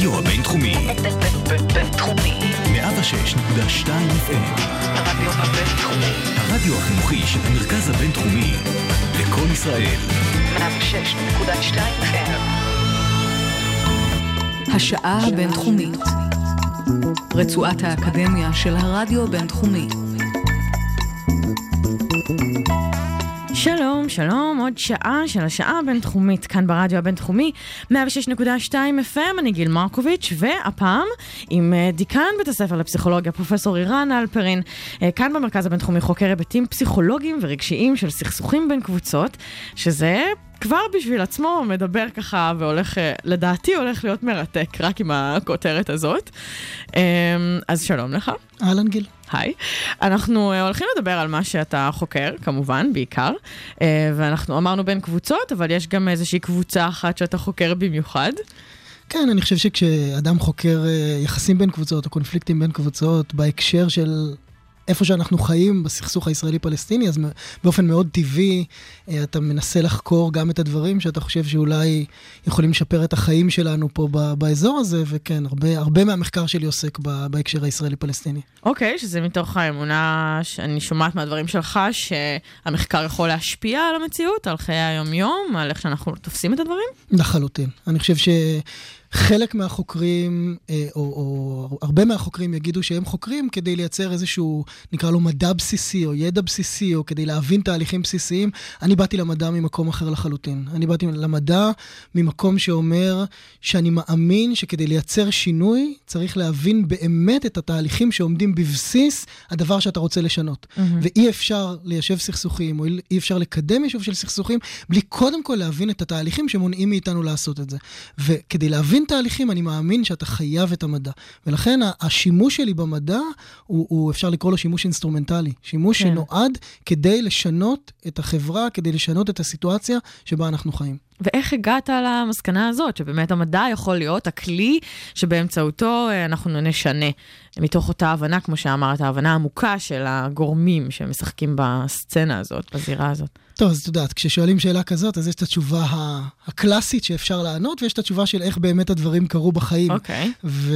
הרדיו הבינתחומי. בינתחומי. 106.2 FM. הרדיו הבינתחומי. הרדיו החינוכי של המרכז הבינתחומי. לקום ישראל. 106.2 FM. השעה הבינתחומית. רצועת האקדמיה של הרדיו הבינתחומי. שלום, עוד שעה של השעה הבינתחומית כאן ברדיו הבינתחומי, 106.2 FM, אני גיל מרקוביץ', והפעם עם אה, דיקן בית הספר לפסיכולוגיה, פרופסור אירן אלפרין, אה, כאן במרכז הבינתחומי חוקר היבטים פסיכולוגיים ורגשיים של סכסוכים בין קבוצות, שזה כבר בשביל עצמו מדבר ככה והולך, אה, לדעתי הולך להיות מרתק רק עם הכותרת הזאת. אז שלום לך. אהלן גיל. היי. אנחנו אה, הולכים לדבר על מה שאתה חוקר, כמובן, בעיקר, אה, ואנחנו אמרנו בין קבוצות, אבל יש גם איזושהי קבוצה אחת שאתה חוקר במיוחד. כן, אני חושב שכשאדם חוקר אה, יחסים בין קבוצות או קונפליקטים בין קבוצות בהקשר של איפה שאנחנו חיים בסכסוך הישראלי-פלסטיני, אז באופן מאוד טבעי אה, אתה מנסה לחקור גם את הדברים שאתה חושב שאולי יכולים לשפר את החיים שלנו פה ב- באזור הזה, וכן, הרבה, הרבה מהמחקר שלי עוסק ב- בהקשר הישראלי-פלסטיני. אוקיי, שזה מתוך האמונה שאני שומעת מהדברים שלך, שהמחקר יכול להשפיע על המציאות, על חיי היום-יום, על איך שאנחנו תופסים את הדברים? לחלוטין. אני חושב ש... חלק מהחוקרים, אה, או, או הרבה מהחוקרים יגידו שהם חוקרים כדי לייצר איזשהו, נקרא לו מדע בסיסי, או ידע בסיסי, או כדי להבין תהליכים בסיסיים. אני באתי למדע ממקום אחר לחלוטין. אני באתי למדע ממקום שאומר שאני מאמין שכדי לייצר שינוי, צריך להבין באמת את התהליכים שעומדים בבסיס הדבר שאתה רוצה לשנות. Mm-hmm. ואי אפשר ליישב סכסוכים, או אי אפשר לקדם יישוב של סכסוכים, בלי קודם כל להבין את התהליכים שמונעים מאיתנו לעשות את זה. וכדי להבין להבין תהליכים, אני מאמין שאתה חייב את המדע. ולכן השימוש שלי במדע, הוא, הוא אפשר לקרוא לו שימוש אינסטרומנטלי. שימוש כן. שנועד כדי לשנות את החברה, כדי לשנות את הסיטואציה שבה אנחנו חיים. ואיך הגעת למסקנה הזאת, שבאמת המדע יכול להיות הכלי שבאמצעותו אה, אנחנו נשנה, מתוך אותה הבנה, כמו שאמרת, ההבנה העמוקה של הגורמים שמשחקים בסצנה הזאת, בזירה הזאת. טוב, אז את יודעת, כששואלים שאלה כזאת, אז יש את התשובה הקלאסית שאפשר לענות, ויש את התשובה של איך באמת הדברים קרו בחיים. אוקיי. Okay. ו...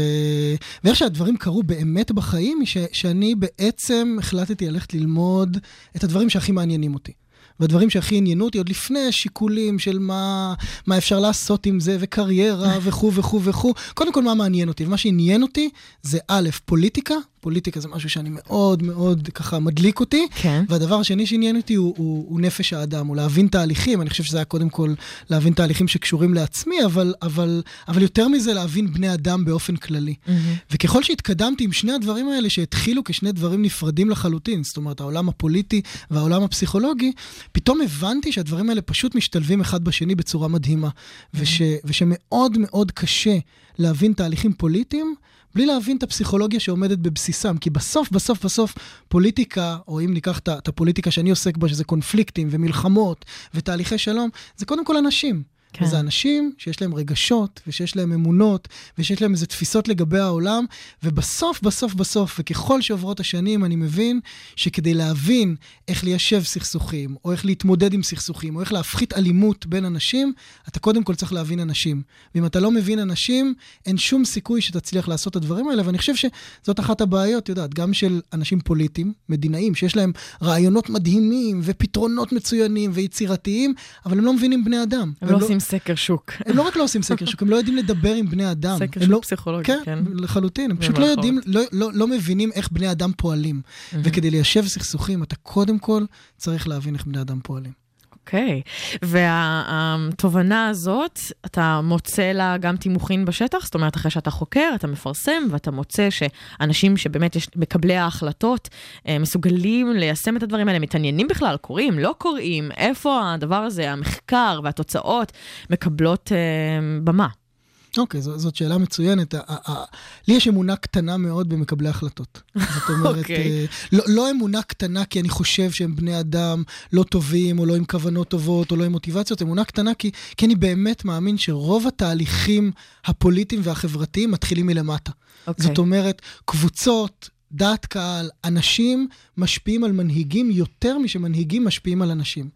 ואיך שהדברים קרו באמת בחיים, היא ש... שאני בעצם החלטתי ללכת ללמוד את הדברים שהכי מעניינים אותי. והדברים שהכי עניינו אותי עוד לפני שיקולים של מה, מה אפשר לעשות עם זה, וקריירה וכו' וכו' וכו'. קודם כל, מה מעניין אותי? ומה שעניין אותי זה א', פוליטיקה, פוליטיקה זה משהו שאני מאוד מאוד ככה מדליק אותי. כן. והדבר השני שעניין אותי הוא, הוא, הוא נפש האדם, הוא להבין תהליכים. אני חושב שזה היה קודם כל להבין תהליכים שקשורים לעצמי, אבל, אבל, אבל יותר מזה להבין בני אדם באופן כללי. Mm-hmm. וככל שהתקדמתי עם שני הדברים האלה, שהתחילו כשני דברים נפרדים לחלוטין, זאת אומרת, העולם הפוליטי והעולם הפסיכולוגי, פתאום הבנתי שהדברים האלה פשוט משתלבים אחד בשני בצורה מדהימה. Mm-hmm. וש, ושמאוד מאוד קשה להבין תהליכים פוליטיים. בלי להבין את הפסיכולוגיה שעומדת בבסיסם. כי בסוף, בסוף, בסוף, פוליטיקה, או אם ניקח את הפוליטיקה שאני עוסק בה, שזה קונפליקטים ומלחמות ותהליכי שלום, זה קודם כל אנשים. כן. וזה אנשים שיש להם רגשות, ושיש להם אמונות, ושיש להם איזה תפיסות לגבי העולם, ובסוף, בסוף, בסוף, וככל שעוברות השנים, אני מבין שכדי להבין איך ליישב סכסוכים, או איך להתמודד עם סכסוכים, או איך להפחית אלימות בין אנשים, אתה קודם כל צריך להבין אנשים. ואם אתה לא מבין אנשים, אין שום סיכוי שתצליח לעשות את הדברים האלה, ואני חושב שזאת אחת הבעיות, יודעת, גם של אנשים פוליטיים, מדינאים, שיש להם רעיונות מדהימים, ופתרונות מצוינים, ויצירתיים, אבל הם לא מבינים בני אדם. הם לא עושים סקר שוק. הם לא רק לא עושים סקר שוק, הם לא יודעים לדבר עם בני אדם. סקר שוק לא, פסיכולוגי, כן. כן, לחלוטין. הם פשוט לא יודעים, לא, לא, לא מבינים איך בני אדם פועלים. וכדי ליישב סכסוכים, אתה קודם כל צריך להבין איך בני אדם פועלים. אוקיי. והתובנה הזאת, אתה מוצא לה גם תימוכין בשטח? זאת אומרת, אחרי שאתה חוקר, אתה מפרסם, ואתה מוצא שאנשים שבאמת יש מקבלי ההחלטות, אה, מסוגלים ליישם את הדברים האלה, מתעניינים בכלל, קוראים, לא קוראים, איפה הדבר הזה, המחקר והתוצאות מקבלות אה, במה? אוקיי, okay, זאת שאלה מצוינת. לי יש אמונה קטנה מאוד במקבלי החלטות. זאת אומרת, okay. אוקיי. uh, לא, לא אמונה קטנה כי אני חושב שהם בני אדם לא טובים, או לא עם כוונות טובות, או לא עם מוטיבציות, אמונה קטנה כי, כי אני באמת מאמין שרוב התהליכים הפוליטיים והחברתיים מתחילים מלמטה. Okay. אוקיי. זאת אומרת, קבוצות, דעת קהל, אנשים משפיעים על מנהיגים יותר משמנהיגים משפיעים על אנשים.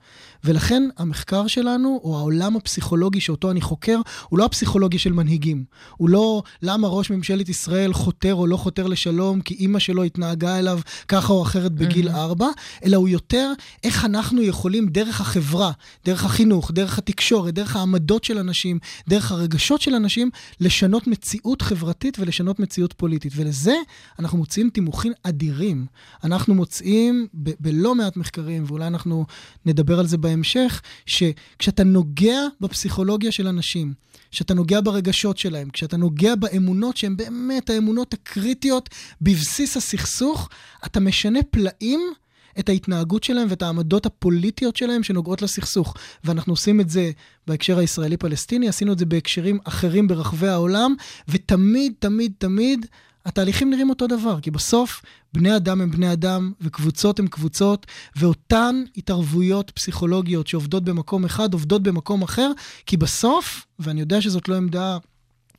ולכן המחקר שלנו, או העולם הפסיכולוגי שאותו אני חוקר, הוא לא הפסיכולוגיה של מנהיגים. הוא לא למה ראש ממשלת ישראל חותר או לא חותר לשלום, כי אימא שלו התנהגה אליו ככה או אחרת בגיל ארבע, אלא הוא יותר איך אנחנו יכולים דרך החברה, דרך החינוך, דרך התקשורת, דרך העמדות של אנשים, דרך הרגשות של אנשים, לשנות מציאות חברתית ולשנות מציאות פוליטית. ולזה אנחנו מוצאים תימוכין אדירים. אנחנו מוצאים ב- בלא מעט מחקרים, ואולי אנחנו נדבר על זה בהמשך, שכשאתה נוגע בפסיכולוגיה של אנשים, כשאתה נוגע ברגשות שלהם, כשאתה נוגע באמונות שהן באמת האמונות הקריטיות בבסיס הסכסוך, אתה משנה פלאים. את ההתנהגות שלהם ואת העמדות הפוליטיות שלהם שנוגעות לסכסוך. ואנחנו עושים את זה בהקשר הישראלי-פלסטיני, עשינו את זה בהקשרים אחרים ברחבי העולם, ותמיד, תמיד, תמיד התהליכים נראים אותו דבר, כי בסוף בני אדם הם בני אדם, וקבוצות הם קבוצות, ואותן התערבויות פסיכולוגיות שעובדות במקום אחד, עובדות במקום אחר, כי בסוף, ואני יודע שזאת לא עמדה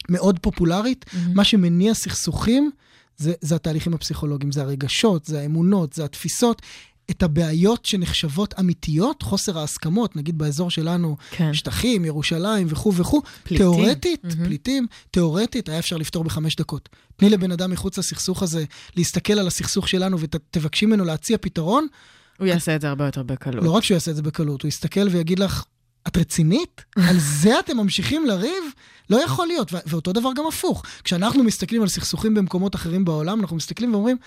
מאוד פופולרית, mm-hmm. מה שמניע סכסוכים זה, זה התהליכים הפסיכולוגיים, זה הרגשות, זה האמונות, זה התפיסות. את הבעיות שנחשבות אמיתיות, חוסר ההסכמות, נגיד באזור שלנו, כן. שטחים, ירושלים וכו' וכו', פליטים. תיאורטית, מהמם. פליטים, תיאורטית היה אפשר לפתור בחמש דקות. תני לבן אדם מחוץ לסכסוך הזה להסתכל על הסכסוך שלנו ותבקשי ממנו להציע פתרון, הוא יעשה את זה הרבה יותר בקלות. לא רק שהוא יעשה את זה בקלות, הוא יסתכל ויגיד לך, את רצינית? על זה אתם ממשיכים לריב? לא יכול להיות. ואותו דבר גם הפוך. כשאנחנו מסתכלים על סכסוכים במקומות אחרים בעולם, אנחנו מסתכלים ואומרים,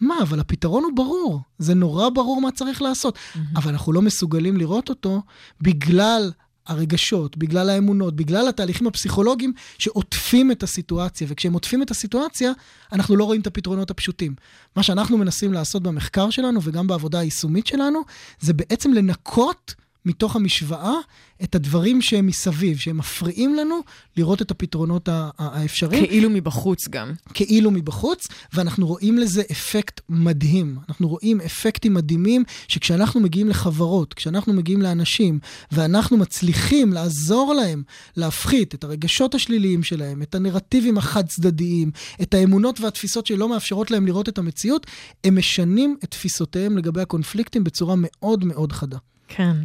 מה, אבל הפתרון הוא ברור. זה נורא ברור מה צריך לעשות. אבל אנחנו לא מסוגלים לראות אותו בגלל הרגשות, בגלל האמונות, בגלל התהליכים הפסיכולוגיים שעוטפים את הסיטואציה. וכשהם עוטפים את הסיטואציה, אנחנו לא רואים את הפתרונות הפשוטים. מה שאנחנו מנסים לעשות במחקר שלנו וגם בעבודה היישומית שלנו, זה בעצם לנקות מתוך המשוואה את הדברים שהם מסביב, שהם מפריעים לנו לראות את הפתרונות האפשריים. כאילו מבחוץ גם. כאילו מבחוץ, ואנחנו רואים לזה אפקט מדהים. אנחנו רואים אפקטים מדהימים שכשאנחנו מגיעים לחברות, כשאנחנו מגיעים לאנשים, ואנחנו מצליחים לעזור להם להפחית את הרגשות השליליים שלהם, את הנרטיבים החד-צדדיים, את האמונות והתפיסות שלא מאפשרות להם לראות את המציאות, הם משנים את תפיסותיהם לגבי הקונפליקטים בצורה מאוד מאוד חדה. כן.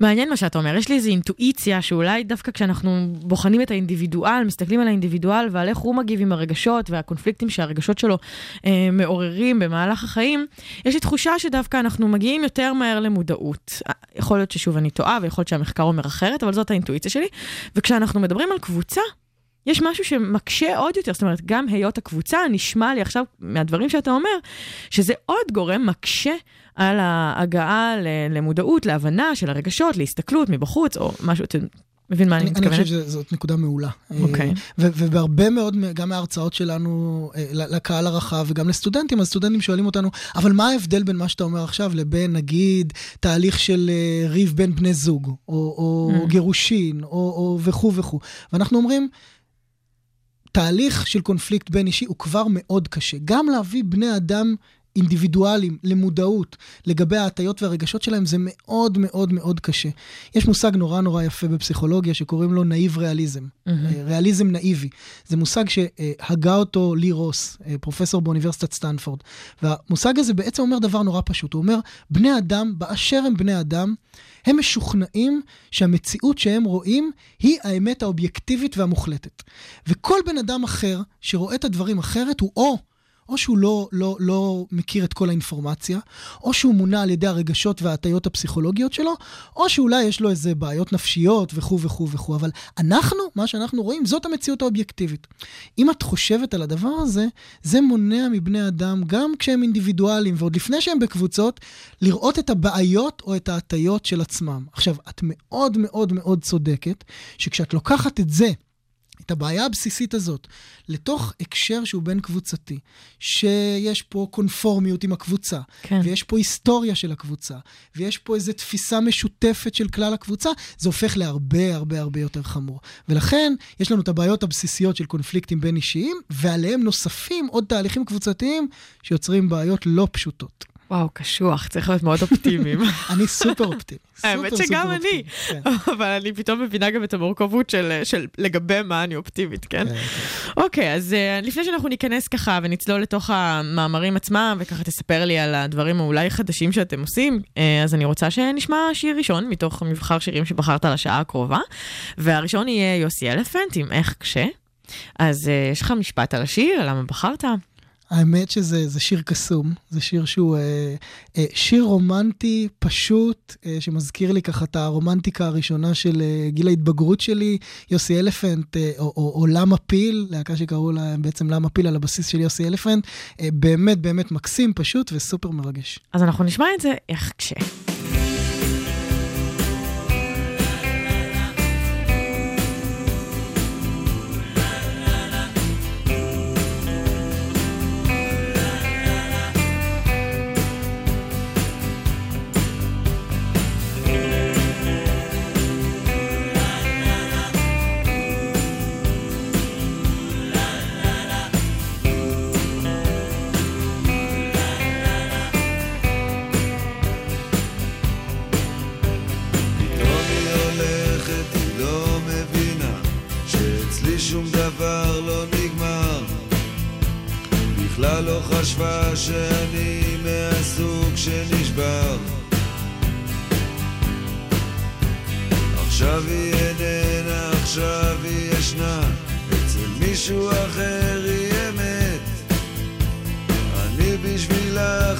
מעניין מה שאתה אומר, יש לי איזו אינטואיציה שאולי דווקא כשאנחנו בוחנים את האינדיבידואל, מסתכלים על האינדיבידואל ועל איך הוא מגיב עם הרגשות והקונפליקטים שהרגשות שלו אה, מעוררים במהלך החיים, יש לי תחושה שדווקא אנחנו מגיעים יותר מהר למודעות. אה, יכול להיות ששוב אני טועה ויכול להיות שהמחקר אומר אחרת, אבל זאת האינטואיציה שלי. וכשאנחנו מדברים על קבוצה, יש משהו שמקשה עוד יותר, זאת אומרת, גם היות הקבוצה, נשמע לי עכשיו מהדברים שאתה אומר, שזה עוד גורם מקשה על ההגעה למודעות, להבנה של הרגשות, להסתכלות מבחוץ, או משהו, אתה מבין מה אני אני, אני מתכוונת? חושב שזאת נקודה מעולה. אוקיי. אה, ו- ובהרבה מאוד, גם מההרצאות שלנו אה, לקהל הרחב וגם לסטודנטים, אז סטודנטים שואלים אותנו, אבל מה ההבדל בין מה שאתה אומר עכשיו לבין, נגיד, תהליך של אה, ריב בין בני זוג, או, או Mm. גירושין, או, או וכו' וכו'. ואנחנו אומרים, תהליך של קונפליקט בין אישי הוא כבר מאוד קשה. גם להביא בני אדם אינדיבידואלים למודעות לגבי ההטיות והרגשות שלהם זה מאוד מאוד מאוד קשה. יש מושג נורא נורא יפה בפסיכולוגיה שקוראים לו נאיב ריאליזם. אה, ריאליזם נאיבי. זה מושג שהגה אותו לי רוס, אה, פרופסור באוניברסיטת סטנפורד. והמושג הזה בעצם אומר דבר נורא פשוט. הוא אומר, בני אדם, באשר הם בני אדם, הם משוכנעים שהמציאות שהם רואים היא האמת האובייקטיבית והמוחלטת. וכל בן אדם אחר שרואה את הדברים אחרת הוא או... או שהוא לא, לא, לא מכיר את כל האינפורמציה, או שהוא מונע על ידי הרגשות וההטיות הפסיכולוגיות שלו, או שאולי יש לו איזה בעיות נפשיות וכו' וכו' וכו'. אבל אנחנו, מה שאנחנו רואים, זאת המציאות האובייקטיבית. אם את חושבת על הדבר הזה, זה מונע מבני אדם, גם כשהם אינדיבידואלים, ועוד לפני שהם בקבוצות, לראות את הבעיות או את ההטיות של עצמם. עכשיו, את מאוד מאוד מאוד צודקת, שכשאת לוקחת את זה, את הבעיה הבסיסית הזאת לתוך הקשר שהוא בין קבוצתי, שיש פה קונפורמיות עם הקבוצה, כן. ויש פה היסטוריה של הקבוצה, ויש פה איזו תפיסה משותפת של כלל הקבוצה, זה הופך להרבה הרבה הרבה יותר חמור. ולכן, יש לנו את הבעיות הבסיסיות של קונפליקטים בין אישיים, ועליהם נוספים עוד תהליכים קבוצתיים שיוצרים בעיות לא פשוטות. וואו, קשוח, צריך להיות מאוד אופטימיים. אני סופר אופטימי. האמת שגם אני, כן. אבל אני פתאום מבינה גם את המורכבות של, לגבי מה אני אופטימית, כן? כן, אוקיי, אז uh, לפני שאנחנו ניכנס ככה ונצלול לתוך המאמרים עצמם, וככה תספר לי על הדברים האולי חדשים שאתם עושים, uh, אז אני רוצה שנשמע שיר ראשון מתוך מבחר שירים שבחרת לשעה הקרובה, והראשון יהיה יוסי אלפנט עם איך כשה. אז uh, יש לך משפט על השיר, למה בחרת? האמת שזה זה שיר קסום, זה שיר שהוא אה, אה, שיר רומנטי פשוט, אה, שמזכיר לי ככה את הרומנטיקה הראשונה של אה, גיל ההתבגרות שלי, יוסי אלפנט, אה, או, או, או למה פיל, להקה שקראו לה בעצם למה פיל על הבסיס של יוסי אלפנט, אה, באמת באמת מקסים, פשוט וסופר מרגש. אז אנחנו נשמע את זה איך כשה. בכלל לא חשבה שאני מהסוג שנשבר. עכשיו היא איננה, עכשיו היא ישנה, אצל מישהו אחר היא אמת. אני בשבילה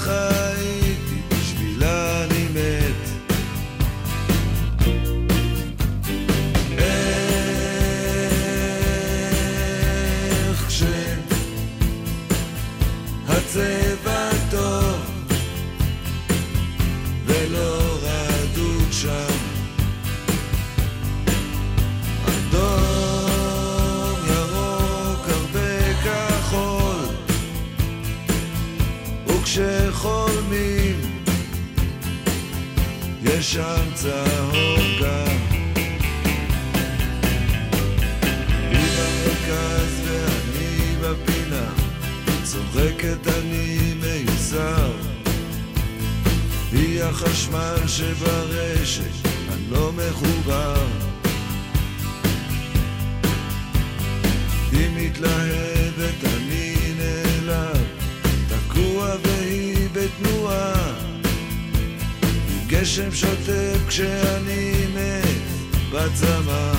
שם צהוב גם היא במרכז ואני בפינה, צוחקת אני מיוסר. היא החשמל שברשת, אני לא מחובר. היא מתלהבת, אני נעלב, תקוע והיא בתנועה. גשם שוטף כשאני מת בצמא.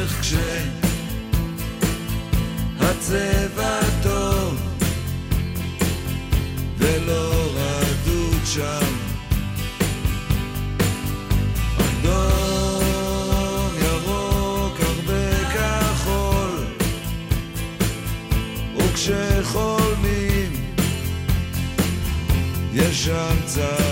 איך כשהצבע יש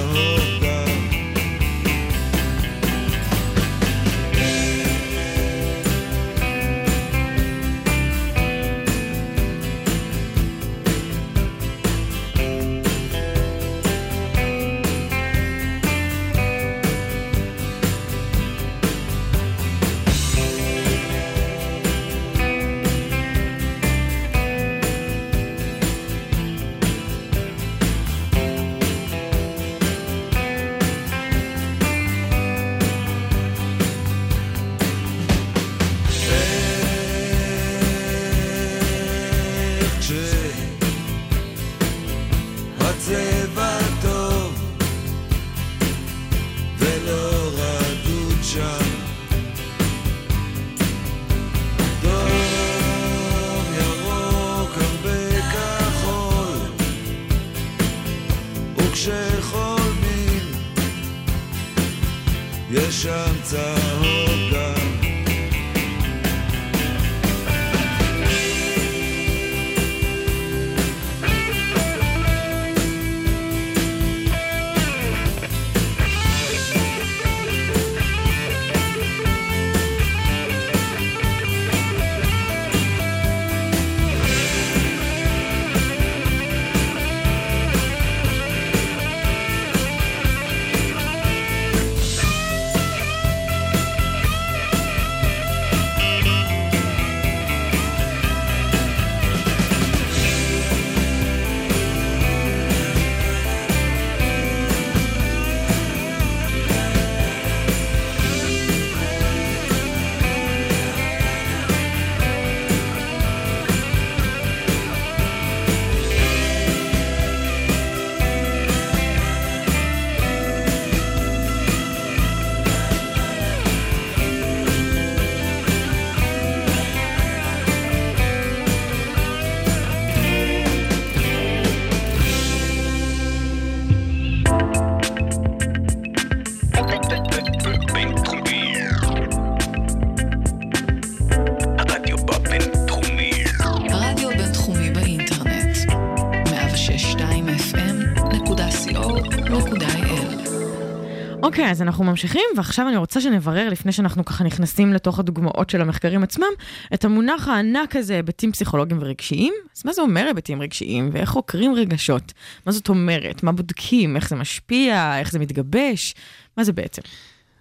אז אנחנו ממשיכים, ועכשיו אני רוצה שנברר, לפני שאנחנו ככה נכנסים לתוך הדוגמאות של המחקרים עצמם, את המונח הענק הזה, היבטים פסיכולוגיים ורגשיים. אז מה זה אומר היבטים רגשיים, ואיך חוקרים רגשות? מה זאת אומרת? מה בודקים? איך זה משפיע? איך זה מתגבש? מה זה בעצם?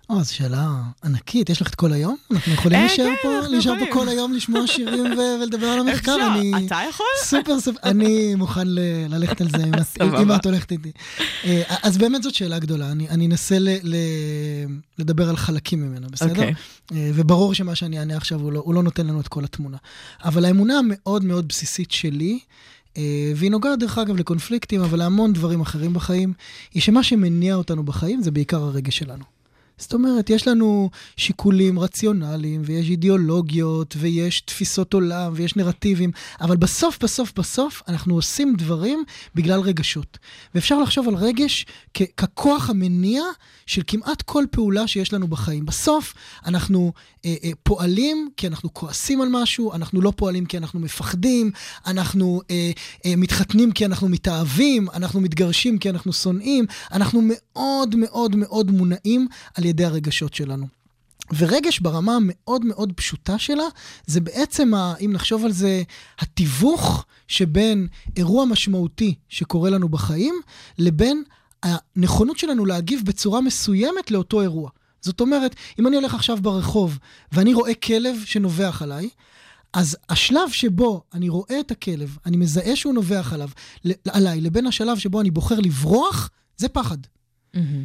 או, זו שאלה ענקית, יש לך את כל היום? אנחנו יכולים אה, להישאר כן, פה, אנחנו להישאר פה. כל היום, לשמוע שירים ולדבר על המחקר? אפשר, אתה יכול? סופר סופר, אני מוכן ללכת על זה אם את- הולכת איתי. אה, אז באמת זאת שאלה גדולה, אני אנסה לדבר על חלקים ממנה, בסדר? אוקיי. אה, וברור שמה שאני אענה עכשיו הוא לא- הוא לא נותן לנו את כל התמונה. אבל האמונה המאוד מאוד בסיסית שלי, והיא נוגעת דרך אגב לקונפליקטים, אבל להמון דברים אחרים בחיים, היא שמה שמניע אותנו בחיים זה בעיקר הרגש שלנו. זאת אומרת, יש לנו שיקולים רציונליים, ויש אידיאולוגיות, ויש תפיסות עולם, ויש נרטיבים, אבל בסוף, בסוף, בסוף, אנחנו עושים דברים בגלל רגשות. ואפשר לחשוב על רגש כ- ככוח המניע של כמעט כל פעולה שיש לנו בחיים. בסוף, אנחנו אה, אה, פועלים כי אנחנו כועסים על משהו, אנחנו לא פועלים כי אנחנו מפחדים, אנחנו אה, אה, מתחתנים כי אנחנו מתאהבים, אנחנו מתגרשים כי אנחנו שונאים, אנחנו מאוד מאוד מאוד מונעים על ידי הרגשות שלנו. ורגש ברמה המאוד מאוד פשוטה שלה, זה בעצם, ה, אם נחשוב על זה, התיווך שבין אירוע משמעותי שקורה לנו בחיים, לבין הנכונות שלנו להגיב בצורה מסוימת לאותו אירוע. זאת אומרת, אם אני הולך עכשיו ברחוב ואני רואה כלב שנובח עליי, אז השלב שבו אני רואה את הכלב, אני מזהה שהוא נובח עליו, עליי, לבין השלב שבו אני בוחר לברוח, זה פחד.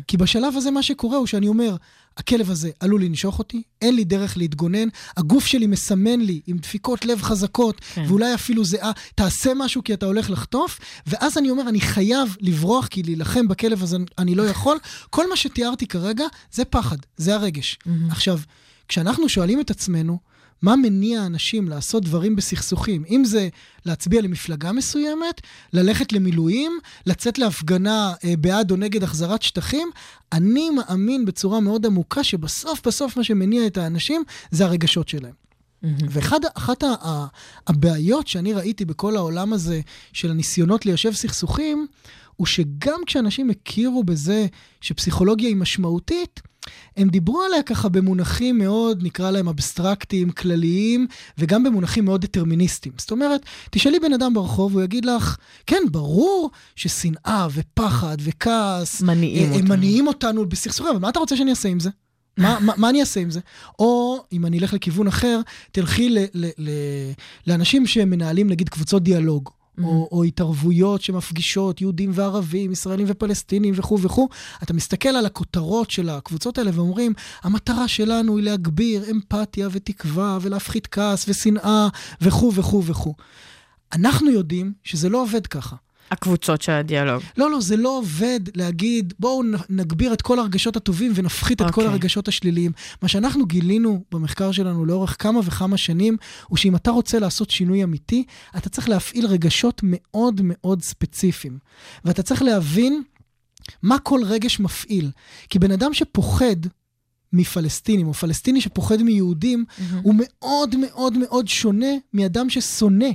כי בשלב הזה מה שקורה הוא שאני אומר, הכלב הזה עלול לנשוך אותי, אין לי דרך להתגונן, הגוף שלי מסמן לי עם דפיקות לב חזקות, כן. ואולי אפילו זיעה, תעשה משהו כי אתה הולך לחטוף, ואז אני אומר, אני חייב לברוח כי להילחם בכלב הזה אני לא יכול. כל מה שתיארתי כרגע זה פחד, זה הרגש. עכשיו, כשאנחנו שואלים את עצמנו, מה מניע אנשים לעשות דברים בסכסוכים? אם זה להצביע למפלגה מסוימת, ללכת למילואים, לצאת להפגנה אה, בעד או נגד החזרת שטחים, אני מאמין בצורה מאוד עמוקה שבסוף בסוף מה שמניע את האנשים זה הרגשות שלהם. ואחת ה- ה- הבעיות שאני ראיתי בכל העולם הזה של הניסיונות ליישב סכסוכים, הוא שגם כשאנשים הכירו בזה שפסיכולוגיה היא משמעותית, הם דיברו עליה ככה במונחים מאוד, נקרא להם אבסטרקטיים, כלליים, וגם במונחים מאוד דטרמיניסטיים. זאת אומרת, תשאלי בן אדם ברחוב, הוא יגיד לך, כן, ברור ששנאה ופחד וכעס, מניעים אה, אותנו." מניעים אותנו בסכסוכים, אבל מה אתה רוצה שאני אעשה עם זה? מה, מה, מה אני אעשה עם זה? או אם אני אלך לכיוון אחר, תלכי ל, ל, ל, לאנשים שמנהלים נגיד קבוצות דיאלוג. או, או התערבויות שמפגישות יהודים וערבים, ישראלים ופלסטינים וכו' וכו', אתה מסתכל על הכותרות של הקבוצות האלה ואומרים, המטרה שלנו היא להגביר אמפתיה ותקווה ולהפחית כעס ושנאה וכו' וכו' וכו'. אנחנו יודעים שזה לא עובד ככה. הקבוצות של הדיאלוג. לא, לא, זה לא עובד להגיד, בואו נגביר את כל הרגשות הטובים ונפחית את כל אוקיי. הרגשות השליליים. מה שאנחנו גילינו במחקר שלנו לאורך כמה וכמה שנים, הוא שאם אתה רוצה לעשות שינוי אמיתי, אתה צריך להפעיל רגשות מאוד מאוד ספציפיים. ואתה צריך להבין מה כל רגש מפעיל. כי בן אדם שפוחד מפלסטינים, או פלסטיני שפוחד מיהודים, הוא מאוד מאוד מאוד שונה מאדם ששונא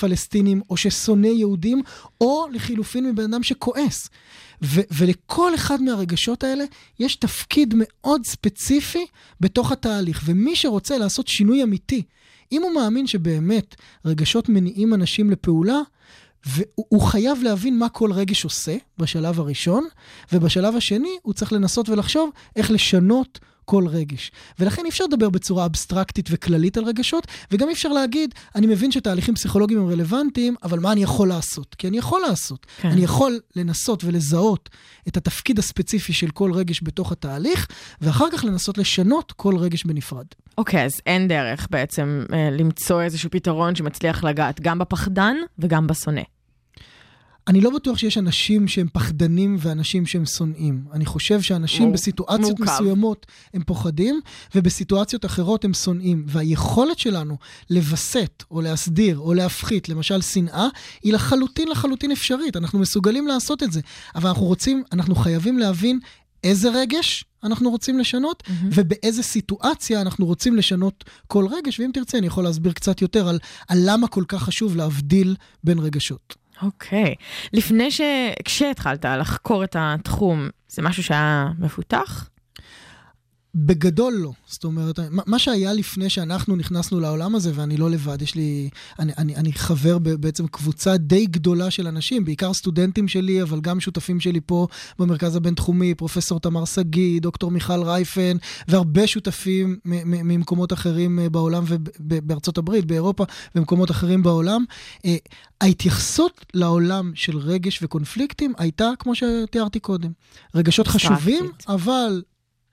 פלסטינים, או ששונא יהודים, או לחילופין מבן אדם שכועס. ו- ולכל אחד מהרגשות האלה יש תפקיד מאוד ספציפי בתוך התהליך. ומי שרוצה לעשות שינוי אמיתי, אם הוא מאמין שבאמת רגשות מניעים אנשים לפעולה, והוא הוא חייב להבין מה כל רגש עושה בשלב הראשון, ובשלב השני הוא צריך לנסות ולחשוב איך לשנות כל רגש. ולכן אי אפשר לדבר בצורה אבסטרקטית וכללית על רגשות, וגם אי אפשר להגיד, אני מבין שתהליכים פסיכולוגיים הם רלוונטיים, אבל מה אני יכול לעשות? כי אני יכול לעשות. כן. אני יכול לנסות ולזהות את התפקיד הספציפי של כל רגש בתוך התהליך, ואחר כך לנסות לשנות כל רגש בנפרד. אוקיי, אז אין דרך בעצם אה, למצוא איזשהו פתרון שמצליח לגעת גם בפחדן וגם בשונא. אני לא בטוח שיש אנשים שהם פחדנים ואנשים שהם שונאים. אני חושב שאנשים מור- בסיטואציות מורכב. מסוימות הם פוחדים, ובסיטואציות אחרות הם שונאים. והיכולת שלנו לווסת, או להסדיר, או להפחית, למשל שנאה, היא לחלוטין לחלוטין אפשרית. אנחנו מסוגלים לעשות את זה. אבל אנחנו רוצים, אנחנו חייבים להבין איזה רגש אנחנו רוצים לשנות, ובאיזה סיטואציה אנחנו רוצים לשנות כל רגש. ואם תרצה, אני יכול להסביר קצת יותר על, על למה כל כך חשוב להבדיל בין רגשות. אוקיי. לפני ש... כשהתחלת לחקור את התחום, זה משהו שהיה מפותח? בגדול לא. זאת אומרת, מה שהיה לפני שאנחנו נכנסנו לעולם הזה, ואני לא לבד, יש לי... אני, אני, אני חבר בעצם קבוצה די גדולה של אנשים, בעיקר סטודנטים שלי, אבל גם שותפים שלי פה במרכז הבינתחומי, פרופסור תמר שגיא, דוקטור מיכל רייפן, והרבה שותפים ממקומות אחרים אה, בעולם ובארצות הברית, באירופה ומקומות אחרים בעולם. אה, ההתייחסות לעולם של רגש וקונפליקטים הייתה, כמו שתיארתי קודם, רגשות. חשובים, אבל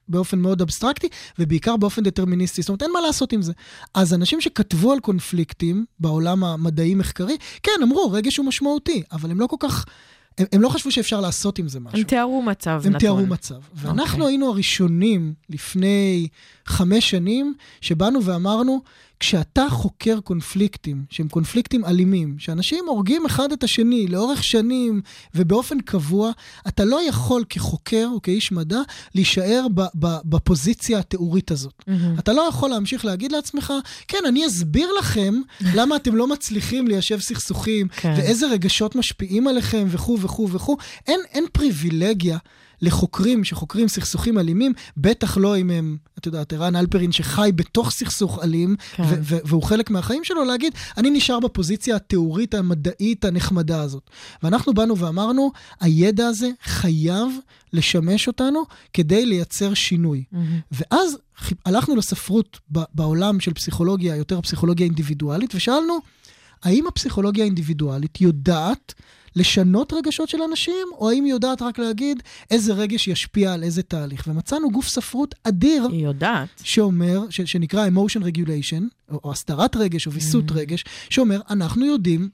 באופן מאוד אבסטרקטי, ובעיקר באופן דטרמיניסטי. זאת אומרת, אין מה לעשות עם זה. אז אנשים שכתבו על קונפליקטים בעולם המדעי-מחקרי, כן, אמרו, רגש הוא משמעותי, אבל הם לא כל כך... הם, הם לא חשבו שאפשר לעשות עם זה משהו. הם תיארו מצב הם נתון. תיארו מצב. ואנחנו אוקיי. היינו הראשונים לפני חמש שנים, שבאנו ואמרנו, כשאתה חוקר קונפליקטים, שהם קונפליקטים אלימים, שאנשים הורגים אחד את השני לאורך שנים ובאופן קבוע, אתה לא יכול כחוקר או כאיש מדע להישאר ב- ב- בפוזיציה התיאורית הזאת. מהמם. אתה לא יכול להמשיך להגיד לעצמך, כן, אני אסביר לכם למה אתם לא מצליחים ליישב סכסוכים, כן. ואיזה רגשות משפיעים עליכם, וכו' וכו' וכו'. אין, אין פריבילגיה לחוקרים שחוקרים סכסוכים אלימים, בטח לא אם הם, את יודעת, ערן אלפרין שחי בתוך סכסוך אלים, כן. ו- ו- והוא חלק מהחיים שלו, להגיד, אני נשאר בפוזיציה התיאורית המדעית הנחמדה הזאת. ואנחנו באנו ואמרנו, הידע הזה חייב לשמש אותנו כדי לייצר שינוי. מהמם. ואז הלכנו לספרות בעולם של פסיכולוגיה, יותר פסיכולוגיה אינדיבידואלית, ושאלנו, האם הפסיכולוגיה האינדיבידואלית יודעת לשנות רגשות של אנשים, או האם היא יודעת רק להגיד איזה רגש ישפיע על איזה תהליך? ומצאנו גוף ספרות אדיר היא יודעת. שאומר, ש, שנקרא emotion regulation, או, או הסתרת רגש, או ויסות Mm. רגש, שאומר, אנחנו יודעים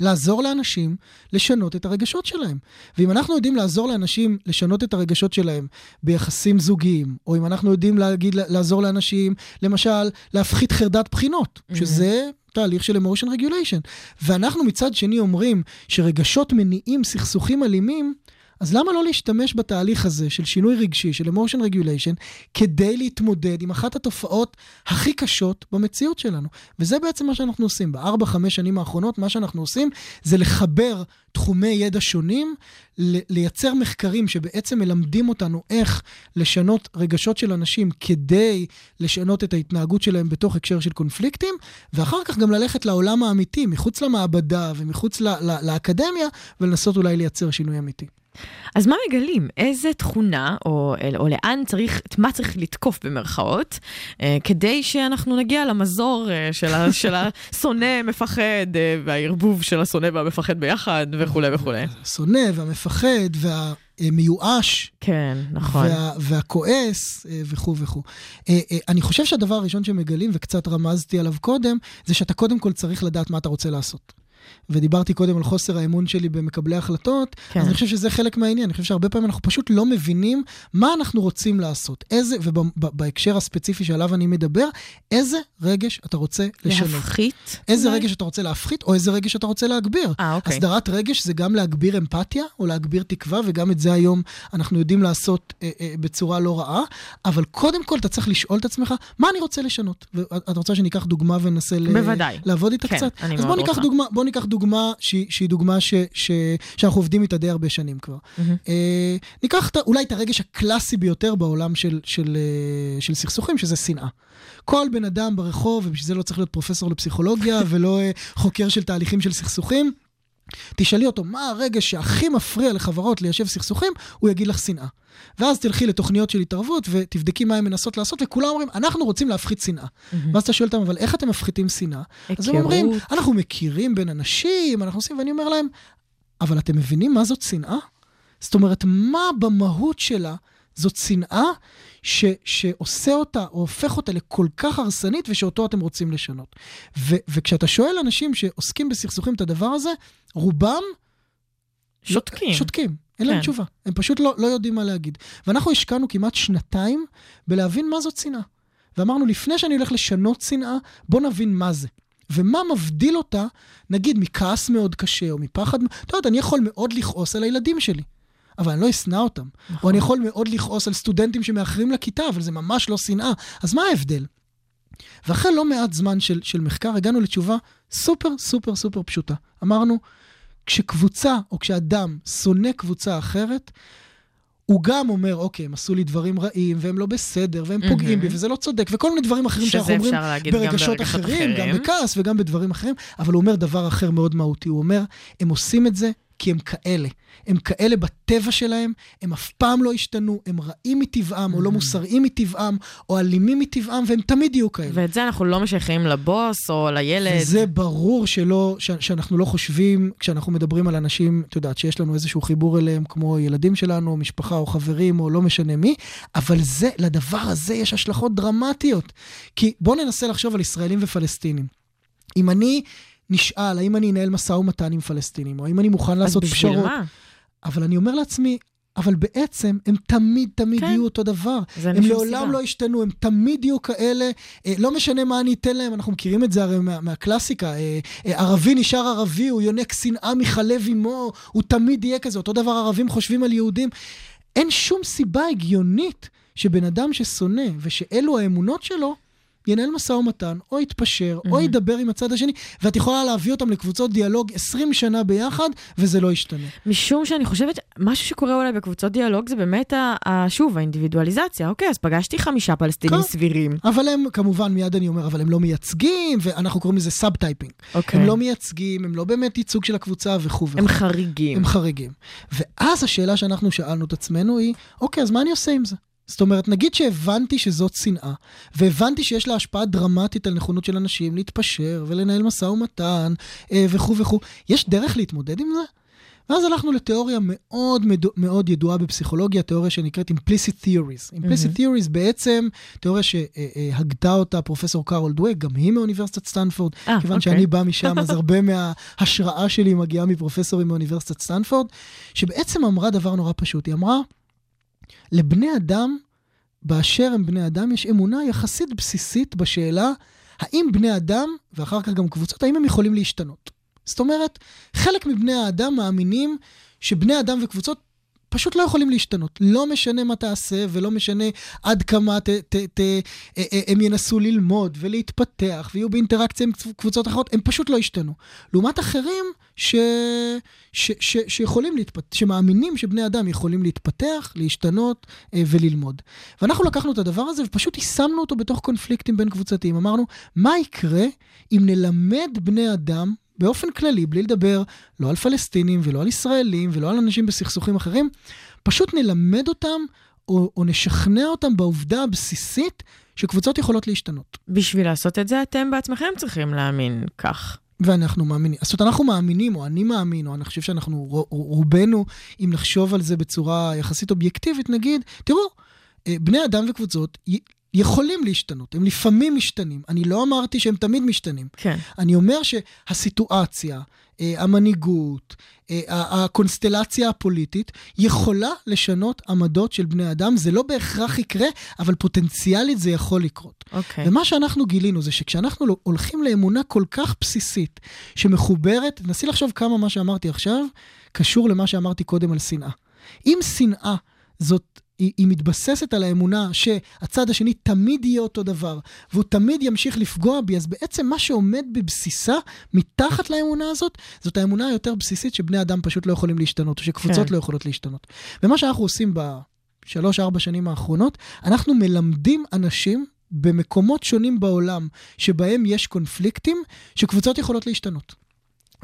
לעזור לאנשים לשנות את הרגשות שלהם. ואם אנחנו יודעים לעזור לאנשים לשנות את הרגשות שלהם ביחסים זוגיים, או אם אנחנו יודעים להגיד, לעזור לאנשים, למשל, להפחית חרדת בחינות, Mhm. שזה... תהליך של emotion regulation. ואנחנו מצד שני אומרים שרגשות מניעים סכסוכים אלימים, אז למה לא להשתמש בתהליך הזה של שינוי רגשי, של emotion regulation, כדי להתמודד עם אחת התופעות הכי קשות במציאות שלנו? וזה בעצם מה שאנחנו עושים. בארבע, חמש שנים האחרונות, מה שאנחנו עושים זה לחבר תחומי ידע שונים, לייצר מחקרים שבעצם מלמדים אותנו איך לשנות רגשות של אנשים כדי לשנות את ההתנהגות שלהם בתוך הקשר של קונפליקטים, ואחר כך גם ללכת לעולם האמיתי, מחוץ למעבדה ומחוץ לאקדמיה, ולנסות אולי לייצר שינוי אמיתי. אז מה מגלים? איזה תכונה, או, או לאן צריך, את מה צריך לתקוף במרכאות, אה, כדי שאנחנו נגיע למזור אה, של, ה, של השונא, מפחד, אה, והערבוב של השונא והמפחד ביחד, וכולי וכולי. השונא והמפחד והמיואש כן, נכון. וה, והכועס וכו' וכו'. אני חושב שהדבר הראשון שמגלים, וקצת רמזתי עליו קודם, זה שאתה קודם כל צריך לדעת מה אתה רוצה לעשות. ודיברתי קודם על חוסר האמון שלי במקבלי החלטות, כן. אז אני חושב שזה חלק מהעניין. אני חושב שהרבה פעמים אנחנו פשוט לא מבינים מה אנחנו רוצים לעשות. איזה, ובהקשר הספציפי שעליו אני מדבר, איזה רגש אתה רוצה לשנות. להפחית? איזה אולי? רגש אתה רוצה להפחית, או איזה רגש אתה רוצה להגביר. אה, אוקיי. הסדרת רגש זה גם להגביר אמפתיה, או להגביר תקווה, וגם את זה היום אנחנו יודעים לעשות אה, אה, בצורה לא רעה. אבל קודם כל אתה צריך לשאול את עצמך, מה אני רוצה לשנות? ואת רוצה שניקח דוגמה וננסה ל- בוודאי. לעבוד איתה כן, קצת? אז בוא ניקח. דוגמה, בוא ניקח דוגמה שהיא, שהיא דוגמה ש, ש, שאנחנו עובדים איתה די הרבה שנים כבר. מהמם. אה, ניקח אולי את הרגש הקלאסי ביותר בעולם של, של, אה, של סכסוכים, שזה שנאה. כל בן אדם ברחוב, ובשביל זה לא צריך להיות פרופסור לפסיכולוגיה ולא אה, חוקר של תהליכים של סכסוכים, תשאלי אותו מה הרגש שהכי מפריע לחברות ליישב סכסוכים, הוא יגיד לך שנאה. ואז תלכי לתוכניות של התערבות ותבדקי מה הן מנסות לעשות, וכולם אומרים, אנחנו רוצים להפחית שנאה. ואז אתה שואל אותם, אבל איך אתם מפחיתים שנאה? אז הם אומרים. אנחנו מכירים בין אנשים, אנחנו עושים, ואני אומר להם, אבל אתם מבינים מה זאת שנאה? זאת אומרת, מה במהות שלה זאת שנאה ש, שעושה אותה, או הופך אותה לכל כך הרסנית, ושאותו אתם רוצים לשנות. ו, וכשאתה שואל אנשים שעוסקים בסכסוכים את הדבר הזה, רובם שותקים. שותקים, אין להם כן. תשובה. הם פשוט לא, לא יודעים מה להגיד. ואנחנו השקענו כמעט שנתיים בלהבין מה זאת שנאה. ואמרנו, לפני שאני הולך לשנות שנאה, בוא נבין מה זה. ומה מבדיל אותה, נגיד, מכעס מאוד קשה, או מפחד... אתה יודע, אני יכול מאוד לכעוס על הילדים שלי, אבל אני לא אשנא אותם. נכון. או אני יכול מאוד לכעוס על סטודנטים שמאחרים לכיתה, אבל זה ממש לא שנאה. אז מה ההבדל? ואחרי לא מעט זמן של, של מחקר, הגענו לתשובה סופר סופר סופר פשוטה. אמרנו, כשקבוצה או כשאדם שונא קבוצה אחרת, הוא גם אומר, אוקיי, הם עשו לי דברים רעים, והם לא בסדר, והם פוגעים בי, וזה לא צודק, וכל מיני דברים אחרים שאנחנו אומרים להגיד גם ברגשות ברגשות אחרים, גם אחרים. בכעס וגם בדברים אחרים, אבל הוא אומר דבר אחר מאוד מהותי, הוא אומר, הם עושים את זה כי הם כאלה. הם כאלה בטבע שלהם, הם אף פעם לא השתנו, הם רעים מטבעם, או לא מוסריים מטבעם, או אלימים מטבעם, והם תמיד יהיו כאלה. ואת זה אנחנו לא משייכים לבוס או לילד. וזה ברור שלא, ש, שאנחנו לא חושבים, כשאנחנו מדברים על אנשים, את יודעת, שיש לנו איזשהו חיבור אליהם, כמו ילדים שלנו, או משפחה, או חברים, או לא משנה מי, אבל זה, לדבר הזה יש השלכות דרמטיות. כי בואו ננסה לחשוב על ישראלים ופלסטינים. אם אני נשאל, האם אני אנהל משא ומתן עם פלסטינים, או האם אני מוכן אז לעשות בשביל פשרות, מה? אבל אני אומר לעצמי, אבל בעצם הם תמיד תמיד כן. יהיו אותו דבר. הם לעולם סיבה. לא ישתנו, הם תמיד יהיו כאלה, אה, לא משנה מה אני אתן להם, אנחנו מכירים את זה הרי מה, מהקלאסיקה, אה, אה, ערבי נשאר ערבי, הוא יונק שנאה מחלב אמו, הוא תמיד יהיה כזה, אותו דבר ערבים חושבים על יהודים. אין שום סיבה הגיונית שבן אדם ששונא ושאלו האמונות שלו, ינהל משא ומתן, או יתפשר, או ידבר עם הצד השני, ואת יכולה להביא אותם לקבוצות דיאלוג 20 שנה ביחד, וזה לא ישתנה. משום שאני חושבת, משהו שקורה אולי בקבוצות דיאלוג זה באמת, ה, ה, שוב, האינדיבידואליזציה. אוקיי, אז פגשתי חמישה פלסטינים כן. סבירים. אבל הם, כמובן, מיד אני אומר, אבל הם לא מייצגים, ואנחנו קוראים לזה subtyping. אוקיי. הם לא מייצגים, הם לא באמת ייצוג של הקבוצה וכו' וכו'. הם חריגים. הם חריגים. ואז השאלה שאנחנו שאלנו את עצמנו היא, אוקיי, אז מה אני עושה עם זה? זאת אומרת, נגיד שהבנתי שזאת שנאה, והבנתי שיש לה השפעה דרמטית על נכונות של אנשים להתפשר ולנהל משא ומתן אה, וכו' וכו', יש דרך להתמודד עם זה? ואז הלכנו לתיאוריה מאוד מאוד ידועה בפסיכולוגיה, תיאוריה שנקראת implicit theories. implicit theories בעצם תיאוריה שהגתה אותה פרופסור קארול דואק, גם היא מאוניברסיטת סטנפורד, אה, כיוון אוקיי. שאני בא משם, אז הרבה מההשראה שלי מגיעה מפרופסורים מאוניברסיטת סטנפורד, שבעצם אמרה דבר נורא פשוט. היא אמרה, לבני אדם, באשר הם בני אדם, יש אמונה יחסית בסיסית בשאלה האם בני אדם, ואחר כך גם קבוצות, האם הם יכולים להשתנות. זאת אומרת, חלק מבני האדם מאמינים שבני אדם וקבוצות פשוט לא יכולים להשתנות. לא משנה מה תעשה ולא משנה עד כמה ת, ת, ת, אה, אה, הם ינסו ללמוד ולהתפתח ויהיו באינטראקציה עם קבוצות אחרות, הם פשוט לא ישתנו. לעומת אחרים ש, ש, ש, שיכולים להתפתח, שמאמינים שבני אדם יכולים להתפתח, להשתנות אה, וללמוד. ואנחנו לקחנו את הדבר הזה ופשוט יישמנו אותו בתוך קונפליקטים בין קבוצתיים. אמרנו, מה יקרה אם נלמד בני אדם באופן כללי, בלי לדבר לא על פלסטינים ולא על ישראלים ולא על אנשים בסכסוכים אחרים, פשוט נלמד אותם או, או נשכנע אותם בעובדה הבסיסית שקבוצות יכולות להשתנות. בשביל לעשות את זה, אתם בעצמכם צריכים להאמין כך. ואנחנו מאמינים. זאת אומרת, אנחנו מאמינים, או אני מאמין, או אני חושב שאנחנו, רו- רובנו, אם נחשוב על זה בצורה יחסית אובייקטיבית, נגיד, תראו, אה, בני אדם וקבוצות יכולים להשתנות, הם לפעמים משתנים. אני לא אמרתי שהם תמיד משתנים. כן. אני אומר שהסיטואציה, אה, המנהיגות, אה, הקונסטלציה הפוליטית, יכולה לשנות עמדות של בני אדם. זה לא בהכרח יקרה, אבל פוטנציאלית זה יכול לקרות. אוקיי. ומה שאנחנו גילינו זה שכשאנחנו לא- הולכים לאמונה כל כך בסיסית, שמחוברת, תנסי לחשוב כמה מה שאמרתי עכשיו קשור למה שאמרתי קודם על שנאה. אם שנאה זאת, היא, היא מתבססת על האמונה שהצד השני תמיד יהיה אותו דבר, והוא תמיד ימשיך לפגוע בי, אז בעצם מה שעומד בבסיסה, מתחת לאמונה הזאת, זאת האמונה היותר בסיסית שבני אדם פשוט לא יכולים להשתנות, או שקבוצות כן. לא יכולות להשתנות. ומה שאנחנו עושים בשלוש-ארבע שנים האחרונות, אנחנו מלמדים אנשים במקומות שונים בעולם שבהם יש קונפליקטים, שקבוצות יכולות להשתנות.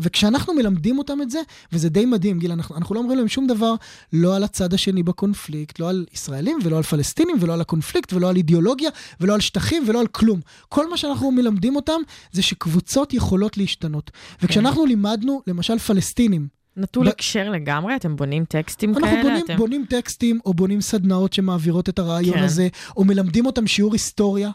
וכשאנחנו מלמדים אותם את זה, וזה די מדהים, גיל, אנחנו, אנחנו לא אומרים להם שום דבר לא על הצד השני בקונפליקט, לא על ישראלים ולא על פלסטינים ולא על הקונפליקט ולא על אידיאולוגיה ולא על שטחים ולא על כלום. כל מה שאנחנו מלמדים אותם זה שקבוצות יכולות להשתנות. וכשאנחנו לימדנו, למשל פלסטינים, נטול ב- הקשר לגמרי, אתם בונים טקסטים אנחנו כאלה? בונים, אתם... בונים טקסטים או בונים סדנאות שמעבירות את הרעיון כן. הזה, או מלמדים אותם שיעור היסטוריה.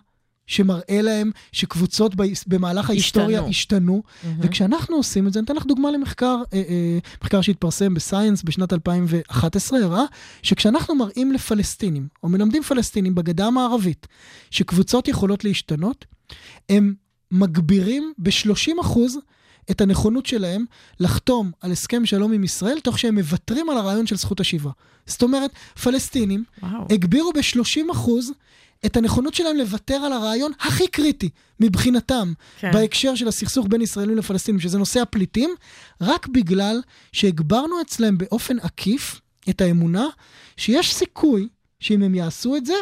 שמראה להם שקבוצות במהלך ההיסטוריה השתנו. מהמם. וכשאנחנו עושים את זה, אני אתן לך דוגמה למחקר, אה, אה, מחקר שהתפרסם בסייאנס בשנת 2011, הראה שכשאנחנו מראים לפלסטינים, או מלמדים פלסטינים בגדה המערבית, שקבוצות יכולות להשתנות, הם מגבירים ב-30% את הנכונות שלהם לחתום על הסכם שלום עם ישראל, תוך שהם מוותרים על הרעיון של זכות השיבה. זאת אומרת, פלסטינים וואו. הגבירו ב-30% את הנכונות שלהם לוותר על הרעיון הכי קריטי מבחינתם, כן. בהקשר של הסכסוך בין ישראלים לפלסטינים, שזה נושא הפליטים, רק בגלל שהגברנו אצלם באופן עקיף את האמונה שיש סיכוי שאם הם יעשו את זה,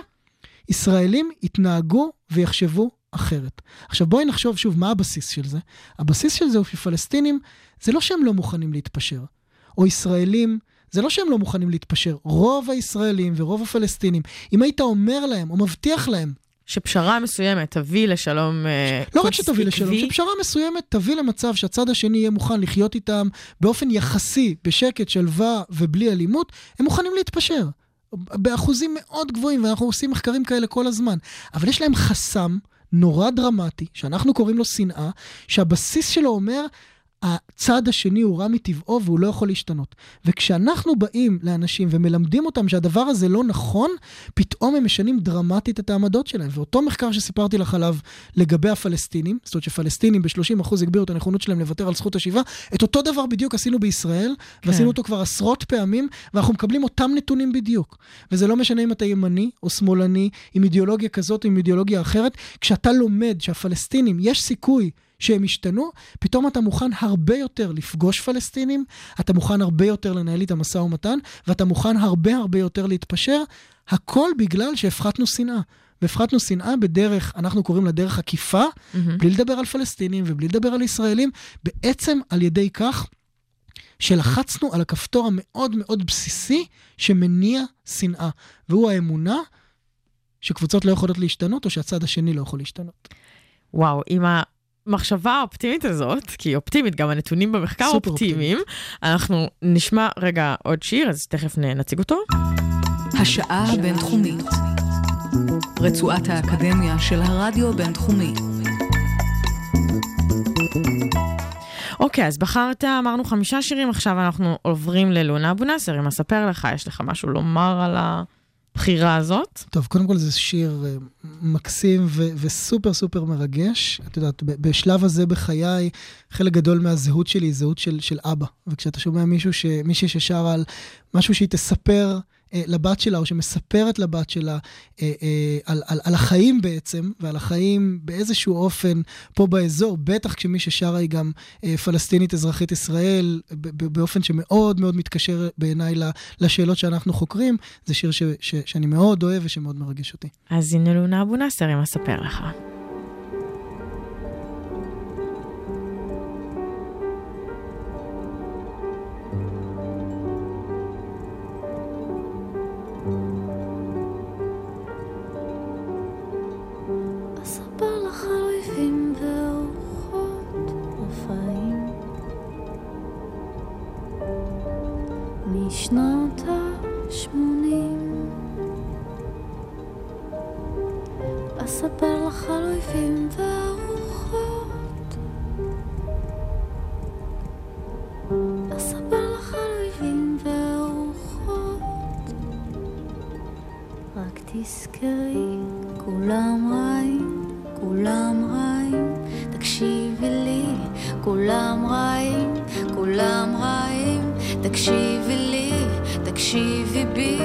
ישראלים יתנהגו ויחשבו אחרת. עכשיו בואי נחשוב שוב מה הבסיס של זה. הבסיס של זה הוא שפלסטינים, זה לא שהם לא מוכנים להתפשר. או ישראלים, זה לא שהם לא מוכנים להתפשר. רוב הישראלים ורוב הפלסטינים, אם היית אומר להם או מבטיח להם שפשרה מסוימת תביא לשלום אה, לא רק שתביא לשלום, עקבי. שפשרה מסוימת תביא למצב שהצד השני יהיה מוכן לחיות איתם באופן יחסי, בשקט, שלווה ובלי אלימות, הם מוכנים להתפשר. באחוזים מאוד גבוהים, ואנחנו עושים מחקרים כאלה כל הזמן. אבל יש להם חסם נורא דרמטי, שאנחנו קוראים לו שנאה, שהבסיס שלו אומר, הצד השני הוא רע מטבעו והוא לא יכול להשתנות. וכשאנחנו באים לאנשים ומלמדים אותם שהדבר הזה לא נכון, פתאום הם משנים דרמטית את העמדות שלהם. ואותו מחקר שסיפרתי לך עליו לגבי הפלסטינים, זאת אומרת שפלסטינים ב-30% הגבירו את הנכונות שלהם לוותר על זכות השיבה, את אותו דבר בדיוק עשינו בישראל, כן. ועשינו אותו כבר עשרות פעמים, ואנחנו מקבלים אותם נתונים בדיוק. וזה לא משנה אם אתה ימני או שמאלני, עם אידיאולוגיה כזאת או עם אידיאולוגיה אחרת, כשאתה לומד שהפלסטינים, יש סיכוי שהם ישתנו, פתאום אתה מוכן הרבה יותר לפגוש פלסטינים, אתה מוכן הרבה יותר לנהל איתם משא ומתן, ואתה מוכן הרבה הרבה יותר להתפשר, הכל בגלל שהפחתנו שנאה. והפחתנו שנאה בדרך, אנחנו קוראים לה דרך עקיפה, mm-hmm. בלי לדבר על פלסטינים ובלי לדבר על ישראלים, בעצם על ידי כך שלחצנו על הכפתור המאוד מאוד בסיסי שמניע שנאה, והוא האמונה שקבוצות לא יכולות להשתנות או שהצד השני לא יכול להשתנות. וואו, עם המחשבה האופטימית הזאת, כי היא אופטימית, גם הנתונים במחקר אופטימיים, אנחנו נשמע רגע עוד שיר, אז תכף נציג אותו. השעה הבינתחומית. רצועת האקדמיה של הרדיו הבינתחומי. אוקיי, אז בחרת, אמרנו חמישה שירים, עכשיו אנחנו עוברים ללונה אבו נאסר, אם אספר לך, יש לך משהו לומר על הבחירה הזאת? טוב, קודם כל זה שיר אה, מקסים ו- וסופר סופר מרגש. את יודעת, בשלב הזה בחיי, חלק גדול מהזהות שלי היא זהות של, של אבא. וכשאתה שומע מישהו ש- מישהי ששרה על משהו שהיא תספר לבת שלה, או שמספרת לבת שלה אה, אה, על, על, על החיים בעצם, ועל החיים באיזשהו אופן פה באזור, בטח כשמי ששרה היא גם אה, פלסטינית אזרחית ישראל, באופן שמאוד מאוד מתקשר בעיניי לשאלות שאנחנו חוקרים, זה שיר ש- ש- שאני מאוד אוהב ושמאוד מרגש אותי. אז הנה לונה אבו נאסר, אם אספר לך. משנות השמונים. אספר לך על אויבים ואורחות אספר לך על אויבים ואורחות רק תזכרי, כולם רעים, כולם רעים, תקשיבי לי, כולם רעים, כולם רעים, תקשיבי תקשיבי בי,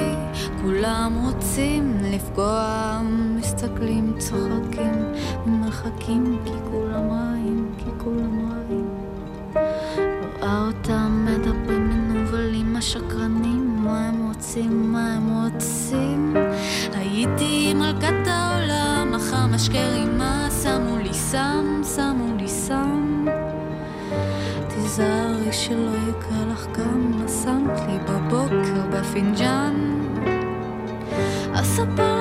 כולם רוצים לפגוע, מסתכלים, צוחקים, ומחכים, I a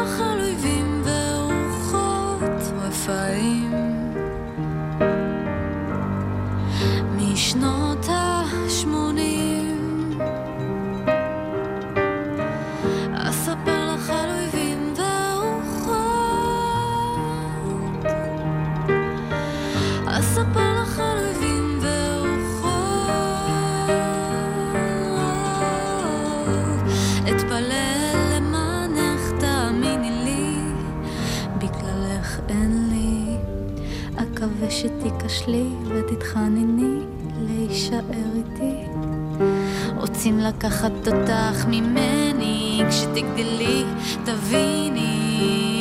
שתיכשלי ותתחנני להישאר איתי. רוצים לקחת אותך ממני כשתגדלי תביני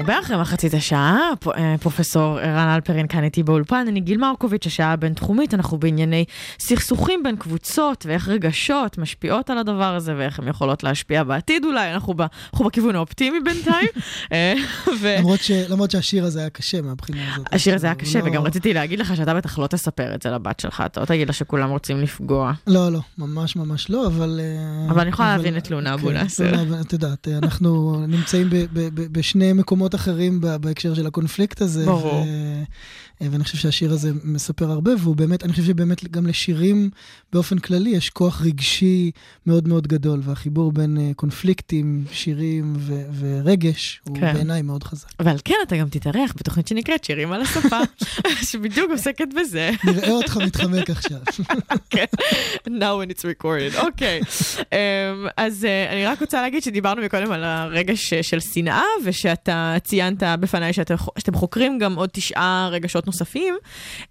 הרבה אחרי מחצית השעה, אה, פרופסור ערן אלפרין כאן איתי באולפן, אני גיל מרקוביץ', השעה הבינתחומית, אנחנו בענייני סכסוכים בין קבוצות ואיך רגשות משפיעות על הדבר הזה ואיך הן יכולות להשפיע בעתיד אולי, אנחנו, ב, אנחנו בכיוון האופטימי בינתיים. אה, ו- למרות, ש, למרות שהשיר הזה היה קשה מהבחינה הזאת. השיר הזה היה קשה, לא- וגם רציתי להגיד לך שאתה בטח לא תספר את זה לבת שלך, אתה לא תגיד לה שכולם רוצים לפגוע. לא, לא, ממש ממש לא, אבל... אה, אבל אני יכולה להבין את לונה אבו נאסר. לונה אבו- את יודעת, אנחנו נמצאים ב- ב- ב- בשני מקומות אחרים בהקשר של הקונפליקט הזה. ברור. אה, ואני חושב שהשיר הזה מספר הרבה, והוא באמת, אני חושב שבאמת גם לשירים באופן כללי יש כוח רגשי מאוד מאוד גדול, והחיבור בין אה, קונפליקטים, שירים ו- ורגש, הוא כן. בעיניי מאוד חזק. ועל כן אתה גם תתארח בתוכנית שנקראת שירים על השפה, שבדיוק עוסקת בזה. נראה אותך מתחמק עכשיו. כן. Now when it's recorded, אוקיי. אמ, אז אה, אני רק רוצה להגיד שדיברנו מקודם על הרגש של שנאה, ושאתה ציינת בפניי שאתם חוקרים גם עוד תשעה רגשות נוספים,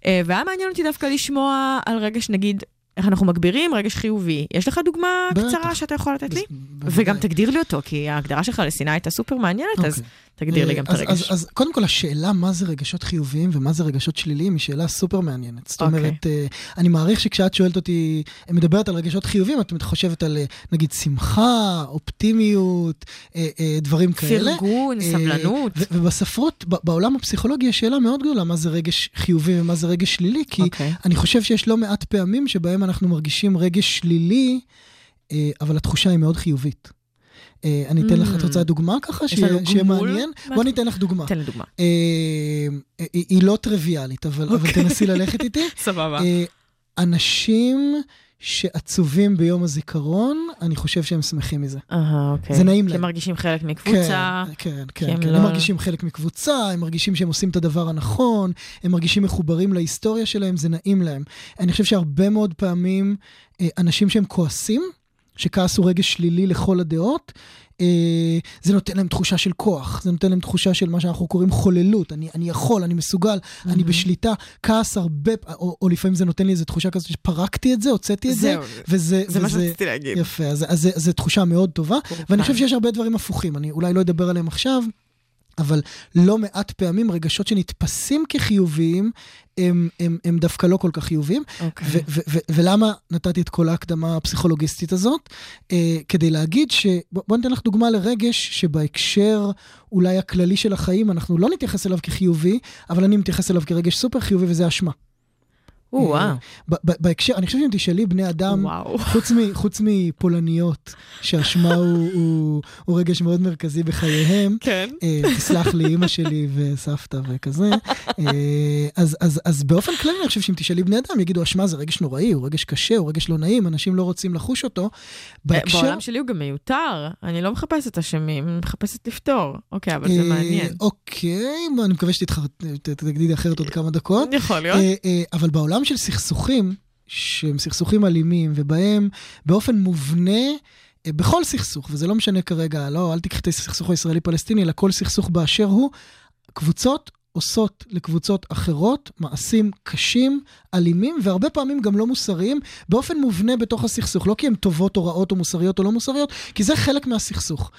אה, והיה מעניין אותי דווקא לשמוע על רגש, נגיד, איך אנחנו מגבירים רגש חיובי. יש לך דוגמה בטח. קצרה שאתה יכול לתת לי? בוודאי. וגם תגדיר לי אותו, כי ההגדרה שלך לשנאה הייתה סופר מעניינת, אז אוקיי. תגדיר לי אה, גם את אז- הרגש. אז, אז קודם כל, השאלה מה זה רגשות חיוביים ומה זה רגשות שליליים היא שאלה סופר מעניינת. זאת אוקיי. אומרת, אה, אני מעריך שכשאת שואלת אותי, מדברת על רגשות חיוביים, את חושבת על, אה, נגיד, שמחה, אופטימיות, אה, אה, דברים כאלה. פרגון, אה, סבלנות. ובספרות, בעולם הפסיכולוגי, יש שאלה מאוד גדולה מה זה רגש חיובי ומה זה רגש שלילי, כי אוקיי. אני חושב שיש לא מעט פעמים שבהם אנחנו מרגישים רגש שלילי, אה, אבל התחושה היא מאוד חיובית. אה, אני אתן לך, את Mm. רוצה דוגמה ככה, שיהיה? מעניין? בוא אתן לך דוגמה. תן לי דוגמה. אה, אה, היא לא טריוויאלית, אבל אוקיי. תנסי ללכת איתי. סבבה. אנשים שעצובים ביום הזיכרון, אני חושב שהם שמחים מזה. אהה, אוקיי. זה נעים כי להם. הם מרגישים חלק מקבוצה. כן, כן, כי כן. הם כן. לא- הם מרגישים חלק מקבוצה, הם מרגישים שהם עושים את הדבר הנכון, הם מרגישים מחוברים להיסטוריה שלהם, זה נעים להם. אני חושב שהרבה מאוד פעמים אנשים שהם כועסים, שכעס הוא רגש שלילי לכל הדעות, אה, זה נותן להם תחושה של כוח, זה נותן להם תחושה של מה שאנחנו קוראים חוללות, אני, אני יכול, אני מסוגל, אני בשליטה, כעס הרבה, או, או לפעמים זה נותן לי איזו תחושה כזאת שפרקתי את זה, הוצאתי את זה, זהו, וזה... זה מה שרציתי להגיד. יפה, אז, זו תחושה מאוד טובה. ואני חושב שיש הרבה דברים הפוכים, אני אולי לא אדבר עליהם עכשיו, אבל לא מעט פעמים רגשות שנתפסים כחיוביים, הם, הם, הם דווקא לא כל כך חיוביים. אוקיי. ו- ו- ו- ולמה נתתי את כל ההקדמה הפסיכולוגיסטית הזאת? אה, כדי להגיד ש... בוא ניתן לך דוגמה לרגש שבהקשר אולי הכללי של החיים, אנחנו לא נתייחס אליו כחיובי, אבל אני מתייחס אליו כרגש סופר חיובי, וזה אשמה. או, וואו. ב- ב- בהקשר, אני חושב שאם תשאלי בני אדם, וואו. חוץ, מ, חוץ מפולניות, שאשמה הוא, הוא, הוא רגש מאוד מרכזי בחייהם, כן. אה, תסלח לי, אימא שלי וסבתא וכזה. אה, אז, אז, אז באופן כללי, אני חושב שאם תשאלי בני אדם, יגידו, אשמה זה רגש נוראי, הוא רגש קשה, הוא רגש לא נעים, אנשים לא רוצים לחוש אותו. בהקשר... בעולם שלי הוא גם מיותר. אני לא מחפשת אשמים, אני מחפשת לפתור. אוקיי, אבל זה אה, מעניין. אוקיי, אני מקווה שתגידי אחרת עוד כמה דקות. יכול להיות. אה, אה, אבל בעולם של סכסוכים, שהם סכסוכים אלימים, ובהם באופן מובנה, אה, בכל סכסוך, וזה לא משנה כרגע, לא, אל תיקחי את הסכסוך הישראלי-פלסטיני, אלא כל סכסוך באשר הוא, קבוצות עושות לקבוצות אחרות מעשים קשים, אלימים, והרבה פעמים גם לא מוסריים, באופן מובנה בתוך הסכסוך. לא כי הן טובות או רעות או מוסריות או לא מוסריות, כי זה חלק מהסכסוך.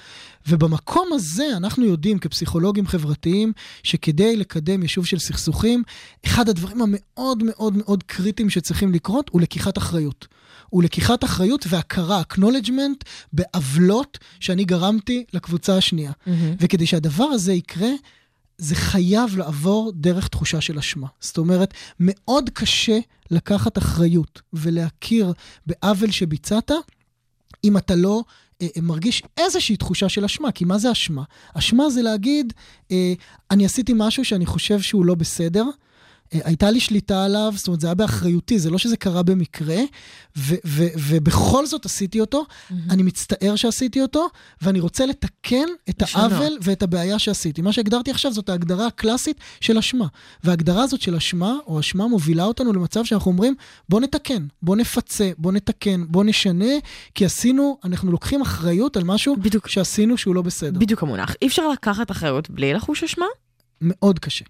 ובמקום הזה אנחנו יודעים כפסיכולוגים חברתיים, שכדי לקדם יישוב של סכסוכים, אחד הדברים המאוד מאוד מאוד קריטיים שצריכים לקרות הוא לקיחת אחריות. הוא לקיחת אחריות והכרה, acknowledgement, בעוולות שאני גרמתי לקבוצה השנייה. Mm-hmm. וכדי שהדבר הזה יקרה, זה חייב לעבור דרך תחושה של אשמה. זאת אומרת, מאוד קשה לקחת אחריות ולהכיר בעוול שביצעת, אם אתה לא אה, אה, מרגיש איזושהי תחושה של אשמה. כי מה זה אשמה? אשמה זה להגיד, אה, אני עשיתי משהו שאני חושב שהוא לא בסדר, הייתה לי שליטה עליו, זאת אומרת, זה היה באחריותי, זה לא שזה קרה במקרה, ו- ו- ובכל זאת עשיתי אותו, mm-hmm. אני מצטער שעשיתי אותו, ואני רוצה לתקן את לשנות. העוול ואת הבעיה שעשיתי. מה שהגדרתי עכשיו זאת ההגדרה הקלאסית של אשמה. וההגדרה הזאת של אשמה, או אשמה, מובילה אותנו למצב שאנחנו אומרים, בוא נתקן, בוא נפצה, בוא נתקן, בוא נשנה, כי עשינו, אנחנו לוקחים אחריות על משהו בדיוק. שעשינו שהוא לא בסדר. בדיוק המונח. אי אפשר לקחת אחריות בלי לחוש אשמה? מאוד קשה.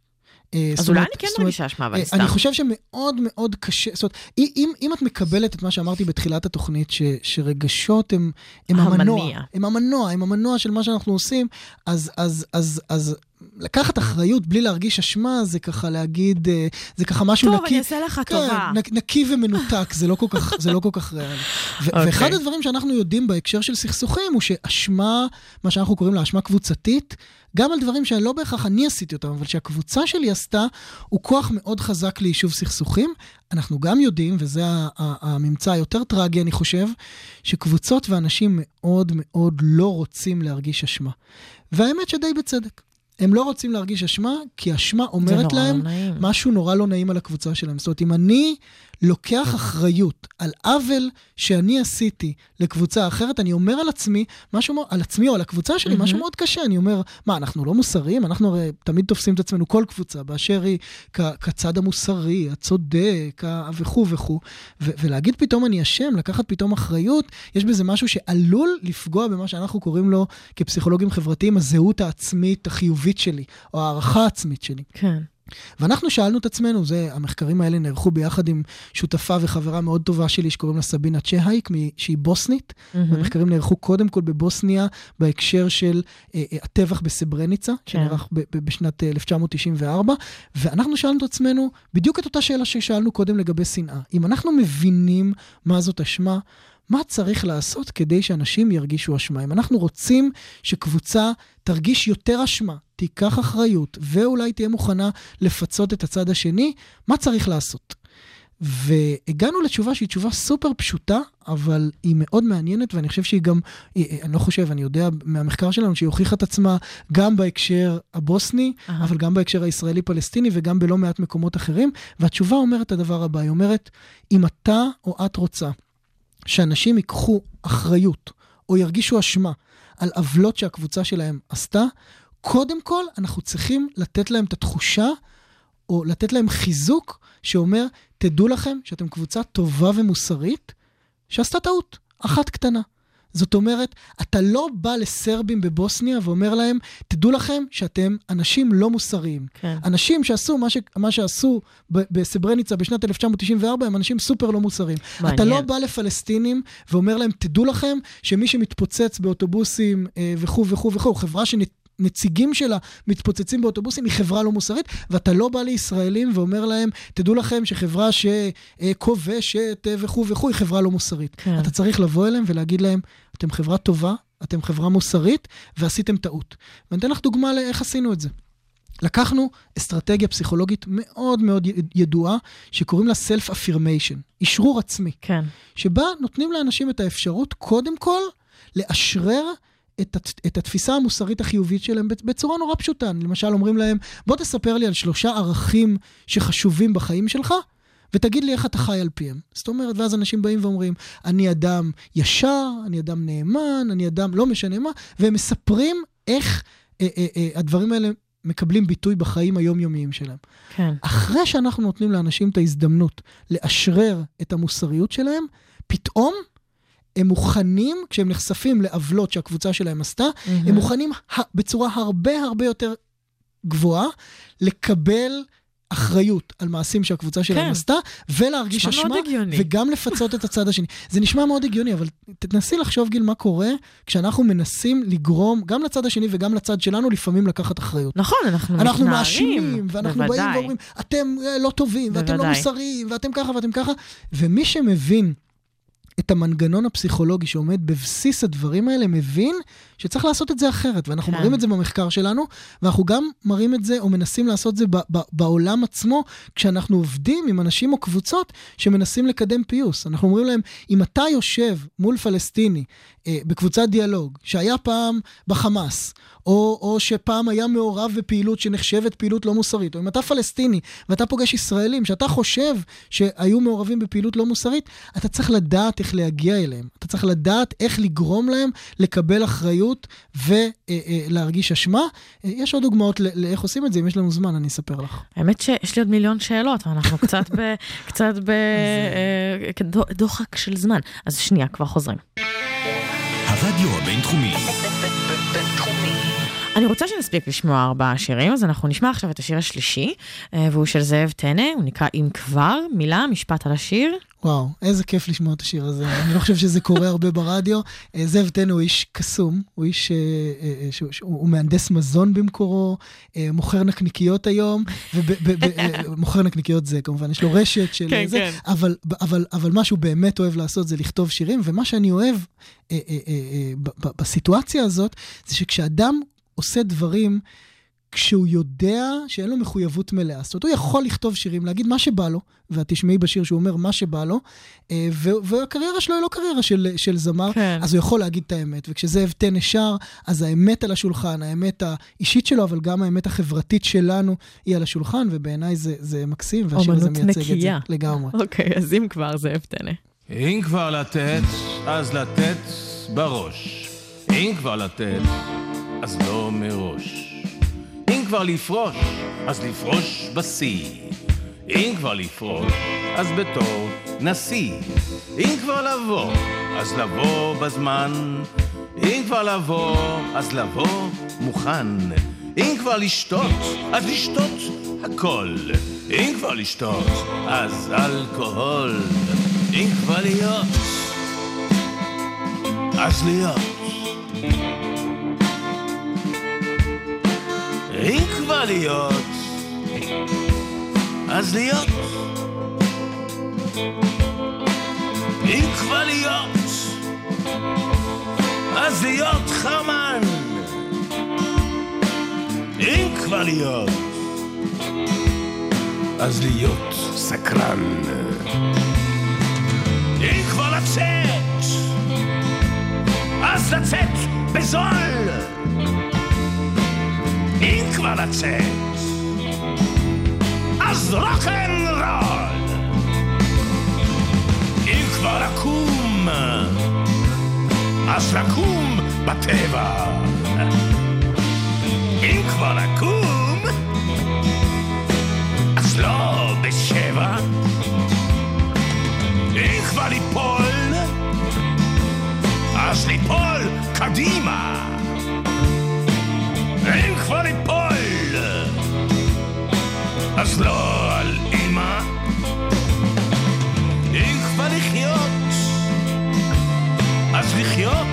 אה, אז אולי אני כן מרגישה אשמה, אבל אה, סתם. אני חושב שמאוד מאוד קשה, זאת אומרת, אם, אם את מקבלת את מה שאמרתי בתחילת התוכנית, ש, שרגשות הם, הם המנוע, הם המנוע, הם המנוע של מה שאנחנו עושים, אז, אז, אז, אז לקחת אחריות בלי להרגיש אשמה, זה ככה להגיד, אה, זה ככה משהו טוב, נקי. טוב, אני אעשה לך כן, טובה. נקי ומנותק, זה לא כל כך, זה לא כל כך ריאלי. ו- okay. אוקיי. ואחד הדברים שאנחנו יודעים בהקשר של סכסוכים, הוא שאשמה, מה שאנחנו קוראים לה אשמה קבוצתית, גם על דברים שלא בהכרח אני עשיתי אותם, אבל שהקבוצה שלי עשתה, הוא כוח מאוד חזק ליישוב סכסוכים. אנחנו גם יודעים, וזה הממצא היותר טרגי, אני חושב, שקבוצות ואנשים מאוד מאוד לא רוצים להרגיש אשמה. והאמת שדי בצדק. הם לא רוצים להרגיש אשמה, כי אשמה אומרת להם לא משהו נורא לא נעים על הקבוצה שלהם. זאת אומרת, אם אני לוקח אחריות על עוול שאני עשיתי לקבוצה אחרת, אני אומר על עצמי, משהו, על עצמי או על הקבוצה שלי, משהו מאוד קשה. אני אומר, מה, אנחנו לא מוסריים? אנחנו הרי תמיד תופסים את עצמנו, כל קבוצה, באשר היא כ- כצד המוסרי, הצודק, וכו' וכו'. ו- ולהגיד פתאום אני אשם, לקחת פתאום אחריות, יש בזה משהו שעלול לפגוע במה שאנחנו קוראים לו כפסיכולוגים חברתיים, הזהות העצמית החיובית שלי, או הערכה העצמית שלי. כן. ואנחנו שאלנו את עצמנו, זה, המחקרים האלה נערכו ביחד עם שותפה וחברה מאוד טובה שלי שקוראים לה סבינה צ'הייק, שהיא בוסנית. Mm-hmm. המחקרים נערכו קודם כל בבוסניה בהקשר של אה, אה, הטבח בסברניצה, כן. שנערך ב- ב- בשנת 1994, ואנחנו שאלנו את עצמנו בדיוק את אותה שאלה ששאלנו קודם לגבי שנאה. אם אנחנו מבינים מה זאת אשמה, מה צריך לעשות כדי שאנשים ירגישו אשמה? אם אנחנו רוצים שקבוצה תרגיש יותר אשמה, תיקח אחריות, ואולי תהיה מוכנה לפצות את הצד השני, מה צריך לעשות? והגענו לתשובה שהיא תשובה סופר פשוטה, אבל היא מאוד מעניינת, ואני חושב שהיא גם, אני לא חושב, אני יודע מהמחקר שלנו שהיא הוכיחה את עצמה גם בהקשר הבוסני, uh-huh. אבל גם בהקשר הישראלי-פלסטיני וגם בלא מעט מקומות אחרים, והתשובה אומרת את הדבר הבא, היא אומרת, אם אתה או את רוצה שאנשים ייקחו אחריות או ירגישו אשמה על עוולות שהקבוצה שלהם עשתה, קודם כל אנחנו צריכים לתת להם את התחושה, או לתת להם חיזוק שאומר, תדעו לכם שאתם קבוצה טובה ומוסרית שעשתה טעות, אחת קטנה. זאת אומרת, אתה לא בא לסרבים בבוסניה ואומר להם, תדעו לכם שאתם אנשים לא מוסריים. כן. אנשים שעשו מה, ש... מה שעשו בסברניצה בשנת 1994 הם אנשים סופר לא מוסריים. מעניין. אתה לא בא לפלסטינים ואומר להם, תדעו לכם שמי שמתפוצץ באוטובוסים אה, וכו' וכו' וכו', חברה שנת... נציגים שלה מתפוצצים באוטובוסים, היא חברה לא מוסרית, ואתה לא בא לישראלים ואומר להם, תדעו לכם שחברה שכובשת וכו' וכו', היא חברה לא מוסרית. כן. אתה צריך לבוא אליהם ולהגיד להם, אתם חברה טובה, אתם חברה מוסרית, ועשיתם טעות. ואני אתן לך דוגמה לאיך עשינו את זה. לקחנו אסטרטגיה פסיכולוגית מאוד מאוד ידועה, שקוראים לה Self-Affirmation, אשרור עצמי. כן. שבה נותנים לאנשים את האפשרות, קודם כל, לאשרר את, הת, את התפיסה המוסרית החיובית שלהם בצורה נורא פשוטה. למשל, אומרים להם, בוא תספר לי על שלושה ערכים שחשובים בחיים שלך, ותגיד לי איך אתה חי על פיהם. זאת אומרת, ואז אנשים באים ואומרים, אני אדם ישר, אני אדם נאמן, אני אדם לא משנה מה, והם מספרים איך אה, אה, אה, הדברים האלה מקבלים ביטוי בחיים היומיומיים שלהם. כן. אחרי שאנחנו נותנים לאנשים את ההזדמנות לאשרר את המוסריות שלהם, פתאום הם מוכנים, כשהם נחשפים לעוולות שהקבוצה שלהם עשתה, mm-hmm. הם מוכנים בצורה הרבה הרבה יותר גבוהה לקבל אחריות על מעשים שהקבוצה שלהם כן. עשתה, ולהרגיש אשמה. וגם לפצות את הצד השני. זה נשמע מאוד הגיוני, אבל תנסי לחשוב, גיל, מה קורה כשאנחנו מנסים לגרום, גם לצד השני וגם לצד שלנו, לפעמים לקחת אחריות. נכון, אנחנו מתנערים. אנחנו מאשימים, ואנחנו באים בוודאי. ואומרים, אתם אה, לא טובים, ואתם לא בוודאי. מוסריים, ואתם ככה ואתם ככה. ומי שמבין את המנגנון הפסיכולוגי שעומד בבסיס הדברים האלה, מבין שצריך לעשות את זה אחרת. ואנחנו כן. מראים את זה במחקר שלנו, ואנחנו גם מראים את זה, או מנסים לעשות את זה ב- ב- בעולם עצמו, כשאנחנו עובדים עם אנשים או קבוצות שמנסים לקדם פיוס. אנחנו אומרים להם, אם אתה יושב מול פלסטיני אה, בקבוצת דיאלוג, שהיה פעם בחמאס, או, או שפעם היה מעורב בפעילות שנחשבת פעילות לא מוסרית, או אם אתה פלסטיני ואתה פוגש ישראלים שאתה חושב שהיו מעורבים בפעילות לא מוסרית, אתה צריך לדעת איך להגיע אליהם. אתה צריך לדעת איך לגרום להם לקבל אחריות ולהרגיש אשמה. אה, יש עוד דוגמאות לאיך עושים את זה, אם יש לנו זמן, אני אספר לך. האמת שיש לי עוד מיליון שאלות, ואנחנו קצת ב... קצת ב... אה, דוחק של זמן. אז שנייה, כבר חוזרים. הרדיו הבינתחומי, בינתחומי. אני רוצה שנספיק לשמוע ארבעה שירים, אז אנחנו נשמע עכשיו את השיר השלישי, אה, והוא של זאב טנא, הוא נקרא אם כבר, מילה, משפט על השיר. וואו, איזה כיף לשמוע את השיר הזה. אני לא חושב שזה קורה הרבה ברדיו. אה, זאב טנא הוא איש קסום, הוא איש, אה, הוא מהנדס מזון במקורו, מוכר נקניקיות היום, ומוכר נקניקיות זה כמובן, יש לו רשת של כן, זה, כן. אבל, אבל, אבל מה שהוא באמת אוהב לעשות זה לכתוב שירים, ומה שאני אוהב בסיטואציה הזאת, זה שכשאדם עושה דברים, כשהוא יודע שאין לו מחויבות מלאה. זאת אומרת, הוא יכול לכתוב שירים, להגיד מה שבא לו, ואת תשמעי בשיר שהוא אומר מה שבא לו, אה, ו- והקריירה שלו היא לא קריירה של, של זמר, כן. אז הוא יכול להגיד את האמת. וכשזאב טנא שר, אז האמת על השולחן, האמת האישית שלו, אבל גם האמת החברתית שלנו היא על השולחן, ובעיניי זה, זה מקסים, והשיר הזה מייצג את זה נקייה. לגמרי. אוקיי, אז אם כבר, זאב טנא. אם כבר לתת, אז לתת בראש. אם כבר לתת, אז לא מראש. אם כבר לפרוש, אז לפרוש בשיא. אם כבר לפרוש, אז בתור נשיא. אם כבר לבוא, אז לבוא בזמן. אם כבר לבוא, אז לבוא מוכן. אם כבר לשתות, אז לשתות הכל. אם כבר לשתות, אז אלכוהול. אם כבר להיות, אז להיות. אם כבר להיות, אז להיות. אם כבר להיות, אז להיות חרמן. אם כבר להיות, אז להיות סקרן. אם כבר לצאת, אז לצאת בזול. כבר לצאת, אז רוקנרול. אם כבר לקום, אז לקום בטבע. אם כבר לקום, אז לא בשבע. אם כבר ליפול, אז ליפול קדימה. אם כבר ליפול, אז לא על אימא. אם כבר לחיות, אז לחיות.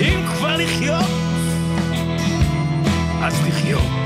אם כבר לחיות, אז לחיות.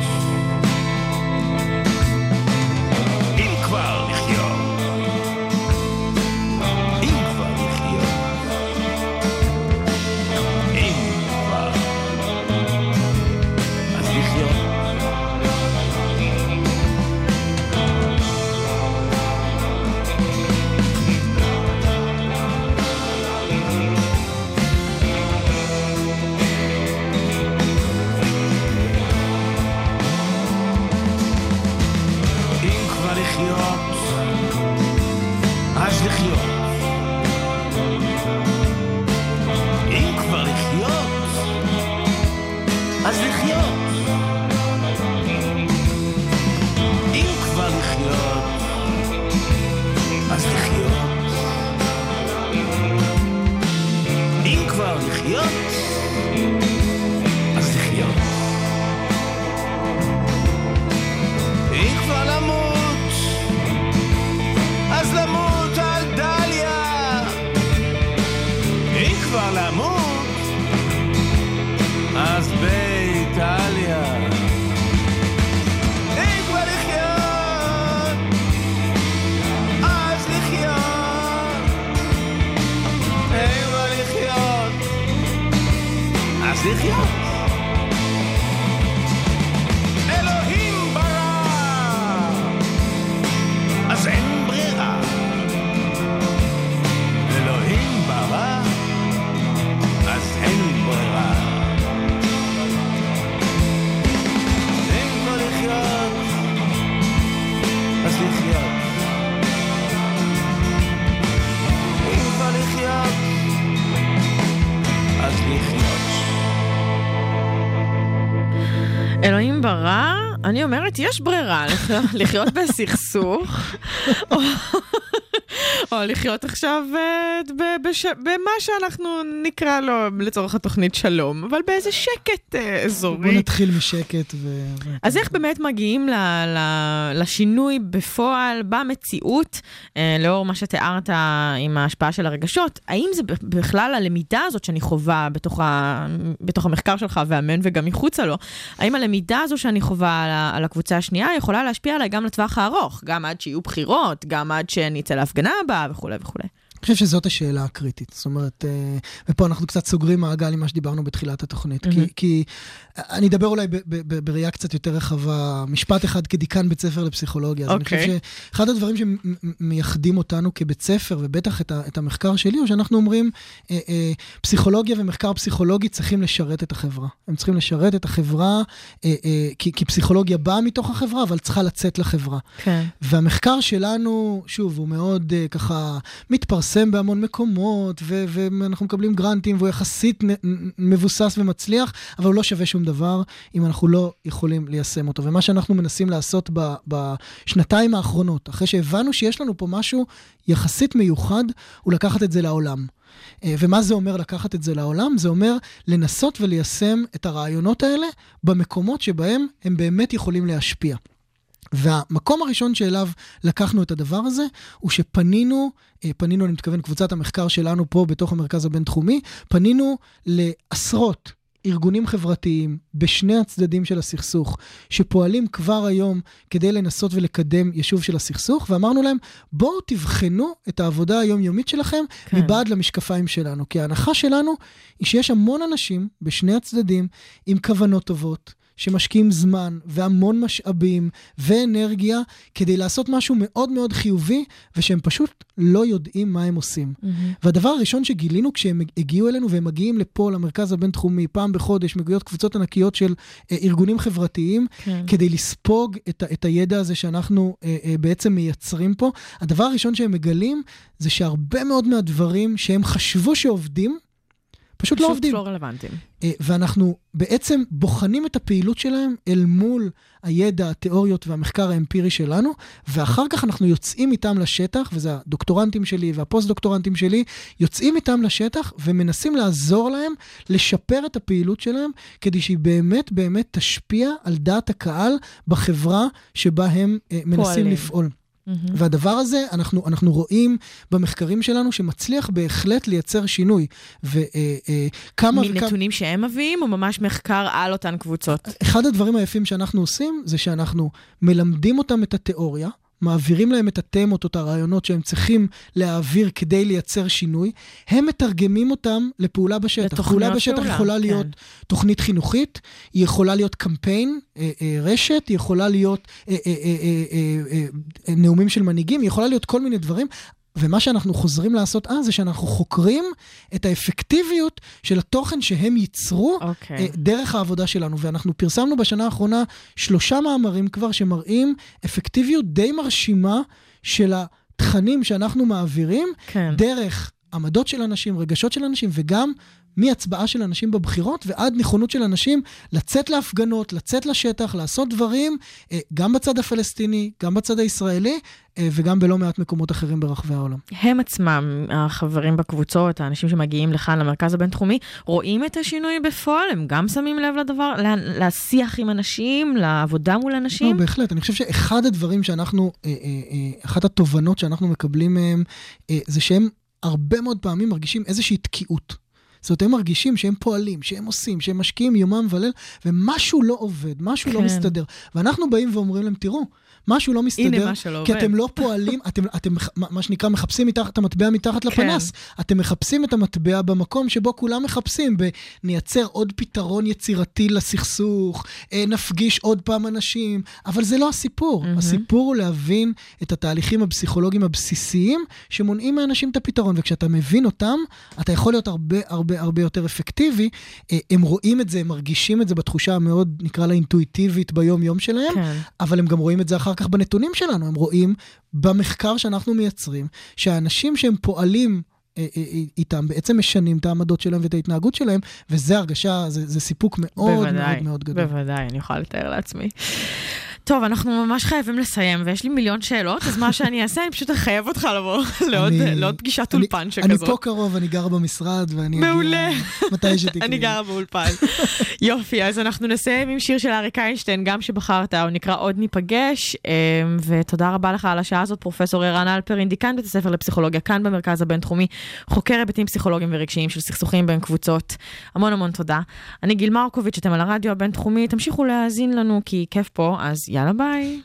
לחיות. ברא, אני אומרת, יש ברירה, לחיות בסכסוך, או- לחיות עכשיו אה, ב- בש- במה שאנחנו נקרא לו לצורך התוכנית שלום, אבל באיזה שקט אה, בוא אזורי. נתחיל משקט ו... אז איך באמת מגיעים ל- ל- לשינוי בפועל, במציאות, אה, לאור מה שתיארת עם ההשפעה של הרגשות? האם זה בכלל הלמידה הזאת שאני חווה בתוך, ה- בתוך המחקר שלך, ואמן וגם מחוצה לו, האם הלמידה הזו שאני חווה על, ה- על הקבוצה השנייה יכולה להשפיע עליי גם לטווח הארוך, גם עד שיהיו בחירות, גם עד שאני אצא להפגנה הבאה וכולי וכולי? אני חושב שזאת השאלה הקריטית. זאת אומרת, אה, ופה אנחנו קצת סוגרים מעגל עם מה שדיברנו בתחילת התוכנית. כי, כי אני אדבר אולי ב- ב- ב- בראייה קצת יותר רחבה, משפט אחד כדיקן בית ספר לפסיכולוגיה. אז אני אוקיי. חושב שאחד הדברים שמייחדים אותנו כבית ספר, ובטח את, ה, את המחקר שלי, הוא שאנחנו אומרים, אה, אה, פסיכולוגיה ומחקר פסיכולוגי צריכים לשרת את החברה. הם צריכים לשרת את החברה, אה, אה, כי, כי פסיכולוגיה באה מתוך החברה, אבל צריכה לצאת לחברה. כן. והמחקר שלנו, שוב, הוא מאוד uh, ככה מתפרסם בהמון מקומות, ו- ואנחנו מקבלים גרנטים, והוא יחסית מבוסס ומצליח, אבל הוא לא שווה שום דבר אם אנחנו לא יכולים ליישם אותו. ומה שאנחנו מנסים לעשות ב- בשנתיים האחרונות, אחרי שהבנו שיש לנו פה משהו יחסית מיוחד, הוא לקחת את זה לעולם. אה, ומה זה אומר לקחת את זה לעולם? זה אומר לנסות וליישם את הרעיונות האלה במקומות שבהם הם באמת יכולים להשפיע. והמקום הראשון שאליו לקחנו את הדבר הזה, הוא שפנינו, אה, פנינו, אני מתכוון, קבוצת המחקר שלנו פה בתוך המרכז הבינתחומי, פנינו לעשרות ארגונים חברתיים בשני הצדדים של הסכסוך, שפועלים כבר היום כדי לנסות ולקדם יישוב של הסכסוך, ואמרנו להם, בואו תבחנו את העבודה היומיומית שלכם כן. כן. מבעד למשקפיים שלנו. כי ההנחה שלנו היא שיש המון אנשים בשני הצדדים עם כוונות טובות. שמשקיעים זמן והמון משאבים ואנרגיה כדי לעשות משהו מאוד מאוד חיובי, ושהם פשוט לא יודעים מה הם עושים. והדבר הראשון שגילינו כשהם הגיעו אלינו, והם מגיעים לפה, למרכז הבינתחומי, פעם בחודש, מגיעות קבוצות ענקיות של אה, ארגונים חברתיים, כן. כדי לספוג את, את הידע הזה שאנחנו אה, אה, בעצם מייצרים פה. הדבר הראשון שהם מגלים, זה שהרבה מאוד מהדברים שהם חשבו שעובדים, פשוט לא עובדים. פשוט לא רלוונטיים. אה, ואנחנו בעצם בוחנים את הפעילות שלהם אל מול הידע, התיאוריות והמחקר האמפירי שלנו, ואחר כך אנחנו יוצאים איתם לשטח, וזה הדוקטורנטים שלי והפוסט-דוקטורנטים שלי, יוצאים איתם לשטח ומנסים לעזור להם לשפר את הפעילות שלהם, כדי שהיא באמת באמת תשפיע על דעת הקהל בחברה שבה הם אה, מנסים פועלים. לפעול. והדבר הזה, אנחנו, אנחנו רואים במחקרים שלנו שמצליח בהחלט לייצר שינוי. וכמה וכמה... מנתונים שהם מביאים, או ממש מחקר על אותן קבוצות? אחד הדברים היפים שאנחנו עושים, זה שאנחנו מלמדים אותם את התיאוריה, מעבירים להם את התמות או את הרעיונות שהם צריכים להעביר כדי לייצר שינוי, הם מתרגמים אותם לפעולה בשטח. פעולה בשטח פעולה, יכולה כן. להיות תוכנית חינוכית, היא יכולה להיות קמפיין, אה, אה, רשת, היא יכולה להיות אה, אה, אה, אה, אה, אה, נאומים של מנהיגים, היא יכולה להיות כל מיני דברים. ומה שאנחנו חוזרים לעשות אז, זה שאנחנו חוקרים את האפקטיביות של התוכן שהם ייצרו אוקיי. אה, דרך העבודה שלנו. ואנחנו פרסמנו בשנה האחרונה שלושה מאמרים כבר שמראים אפקטיביות די מרשימה של התכנים שאנחנו מעבירים כן. דרך עמדות של אנשים, רגשות של אנשים, וגם מהצבעה של אנשים בבחירות ועד נכונות של אנשים לצאת להפגנות, לצאת לשטח, לעשות דברים, אה, גם בצד הפלסטיני, גם בצד הישראלי, אה, וגם בלא מעט מקומות אחרים ברחבי העולם. הם עצמם, החברים בקבוצות, האנשים שמגיעים לכאן למרכז הבינתחומי, רואים את השינוי בפועל? הם גם שמים לב לדבר, לשיח עם אנשים, לעבודה מול לא, אנשים? בהחלט. אני חושב שאחד הדברים שאנחנו, אה, אחת התובנות שאנחנו מקבלים מהם, זה שהם הרבה מאוד פעמים מרגישים איזושהי תקיעות. זאת אומרת, הם מרגישים שהם פועלים, שהם עושים, שהם משקיעים יומם וליל, ומשהו לא עובד, משהו לא כן. מסתדר. ואנחנו באים ואומרים להם, תראו, משהו לא מסתדר, הנה מה שלא כי עובד." אתם לא פועלים, אתם, אתם מה שנקרא מחפשים מתחת, את המטבע מתחת כן. לפנס. אתם מחפשים את המטבע במקום שבו כולם מחפשים, ונייצר עוד פתרון יצירתי לסכסוך, אה, נפגיש עוד פעם אנשים, אבל זה לא הסיפור. מהמם. הסיפור הוא להבין את התהליכים הפסיכולוגיים הבסיסיים שמונעים מאנשים את הפתרון, וכשאתה מבין אותם, אתה יכול להיות הרבה הרבה הרבה יותר אפקטיבי. אה, הם רואים את זה, הם מרגישים את זה בתחושה המאוד, נקרא לה אינטואיטיבית ביום-יום שלהם, כן. אבל הם גם רואים את זה אחר כך בנתונים שלנו, הם רואים במחקר שאנחנו מייצרים, שהאנשים שהם פועלים אה, אה, אה, איתם בעצם משנים את העמדות שלהם ואת ההתנהגות שלהם, וזה הרגשה, זה, זה סיפוק מאוד בוודאי, מאוד מאוד גדול. בוודאי, אני יכולה לתאר לעצמי. טוב, אנחנו ממש חייבים לסיים, ויש לי מיליון שאלות, אז מה שאני אעשה, אני פשוט אחייב אותך לבוא לעוד, אני- לעוד פגישת אני- אולפן אני שכזאת. פה קרוב, אני גר במשרד, ואני מעולה. מתי שתקראי. אני גרה באולפן. יופי, אז אנחנו נסיים עם שיר של אריק איינשטיין, גם שבחרת, הוא נקרא עוד ניפגש, אמ, ותודה רבה לך על השעה הזאת, פרופסור ערן אלפרין, דיקן בית הספר לפסיכולוגיה, כאן במרכז הבינתחומי, חוקר היבטים פסיכולוגיים ורגשיים של סכסוכים בין קבוצות. המון המון תודה. אני גיל מרקוביץ', אתם על הרדיו הבינתחומי, תמשיכו להאזין לנו כי כיף פה, אז יאללה ביי.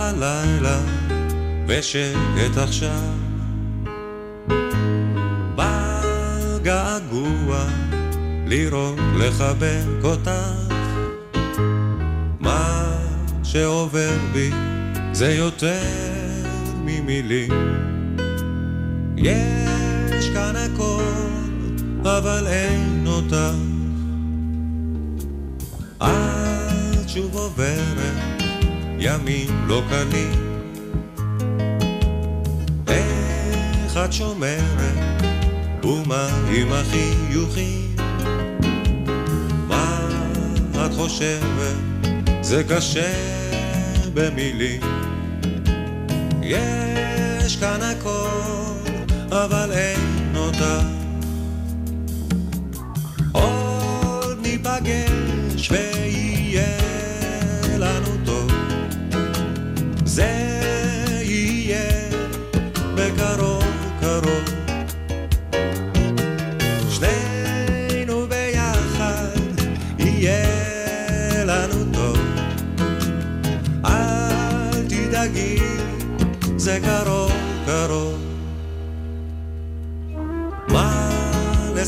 הלילה ושקט עכשיו בא געגוע לראות לחבק אותך שעובר בי זה יותר ממילים. יש כאן הכל אבל אין אותך. את שוב עוברת ימים לא קלים. איך את שומרת? ומה עם החיוכים? מה את חושבת? זה קשה במילים. יש כאן הכל אבל אין אותך עוד ניפגש ויהיה לנו טוב. זה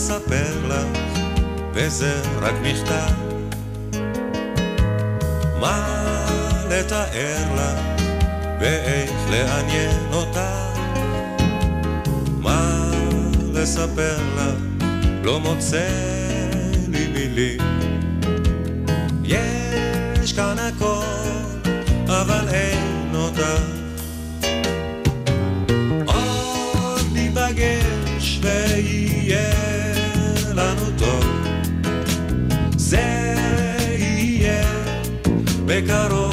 לספר לך וזה רק מכתב. מה לתאר לך ואיך לעניין אותך. מה לספר לך לא מוצא לי מילים. יש כאן הכל אבל אין אותך טוב זה יהיה בקרוב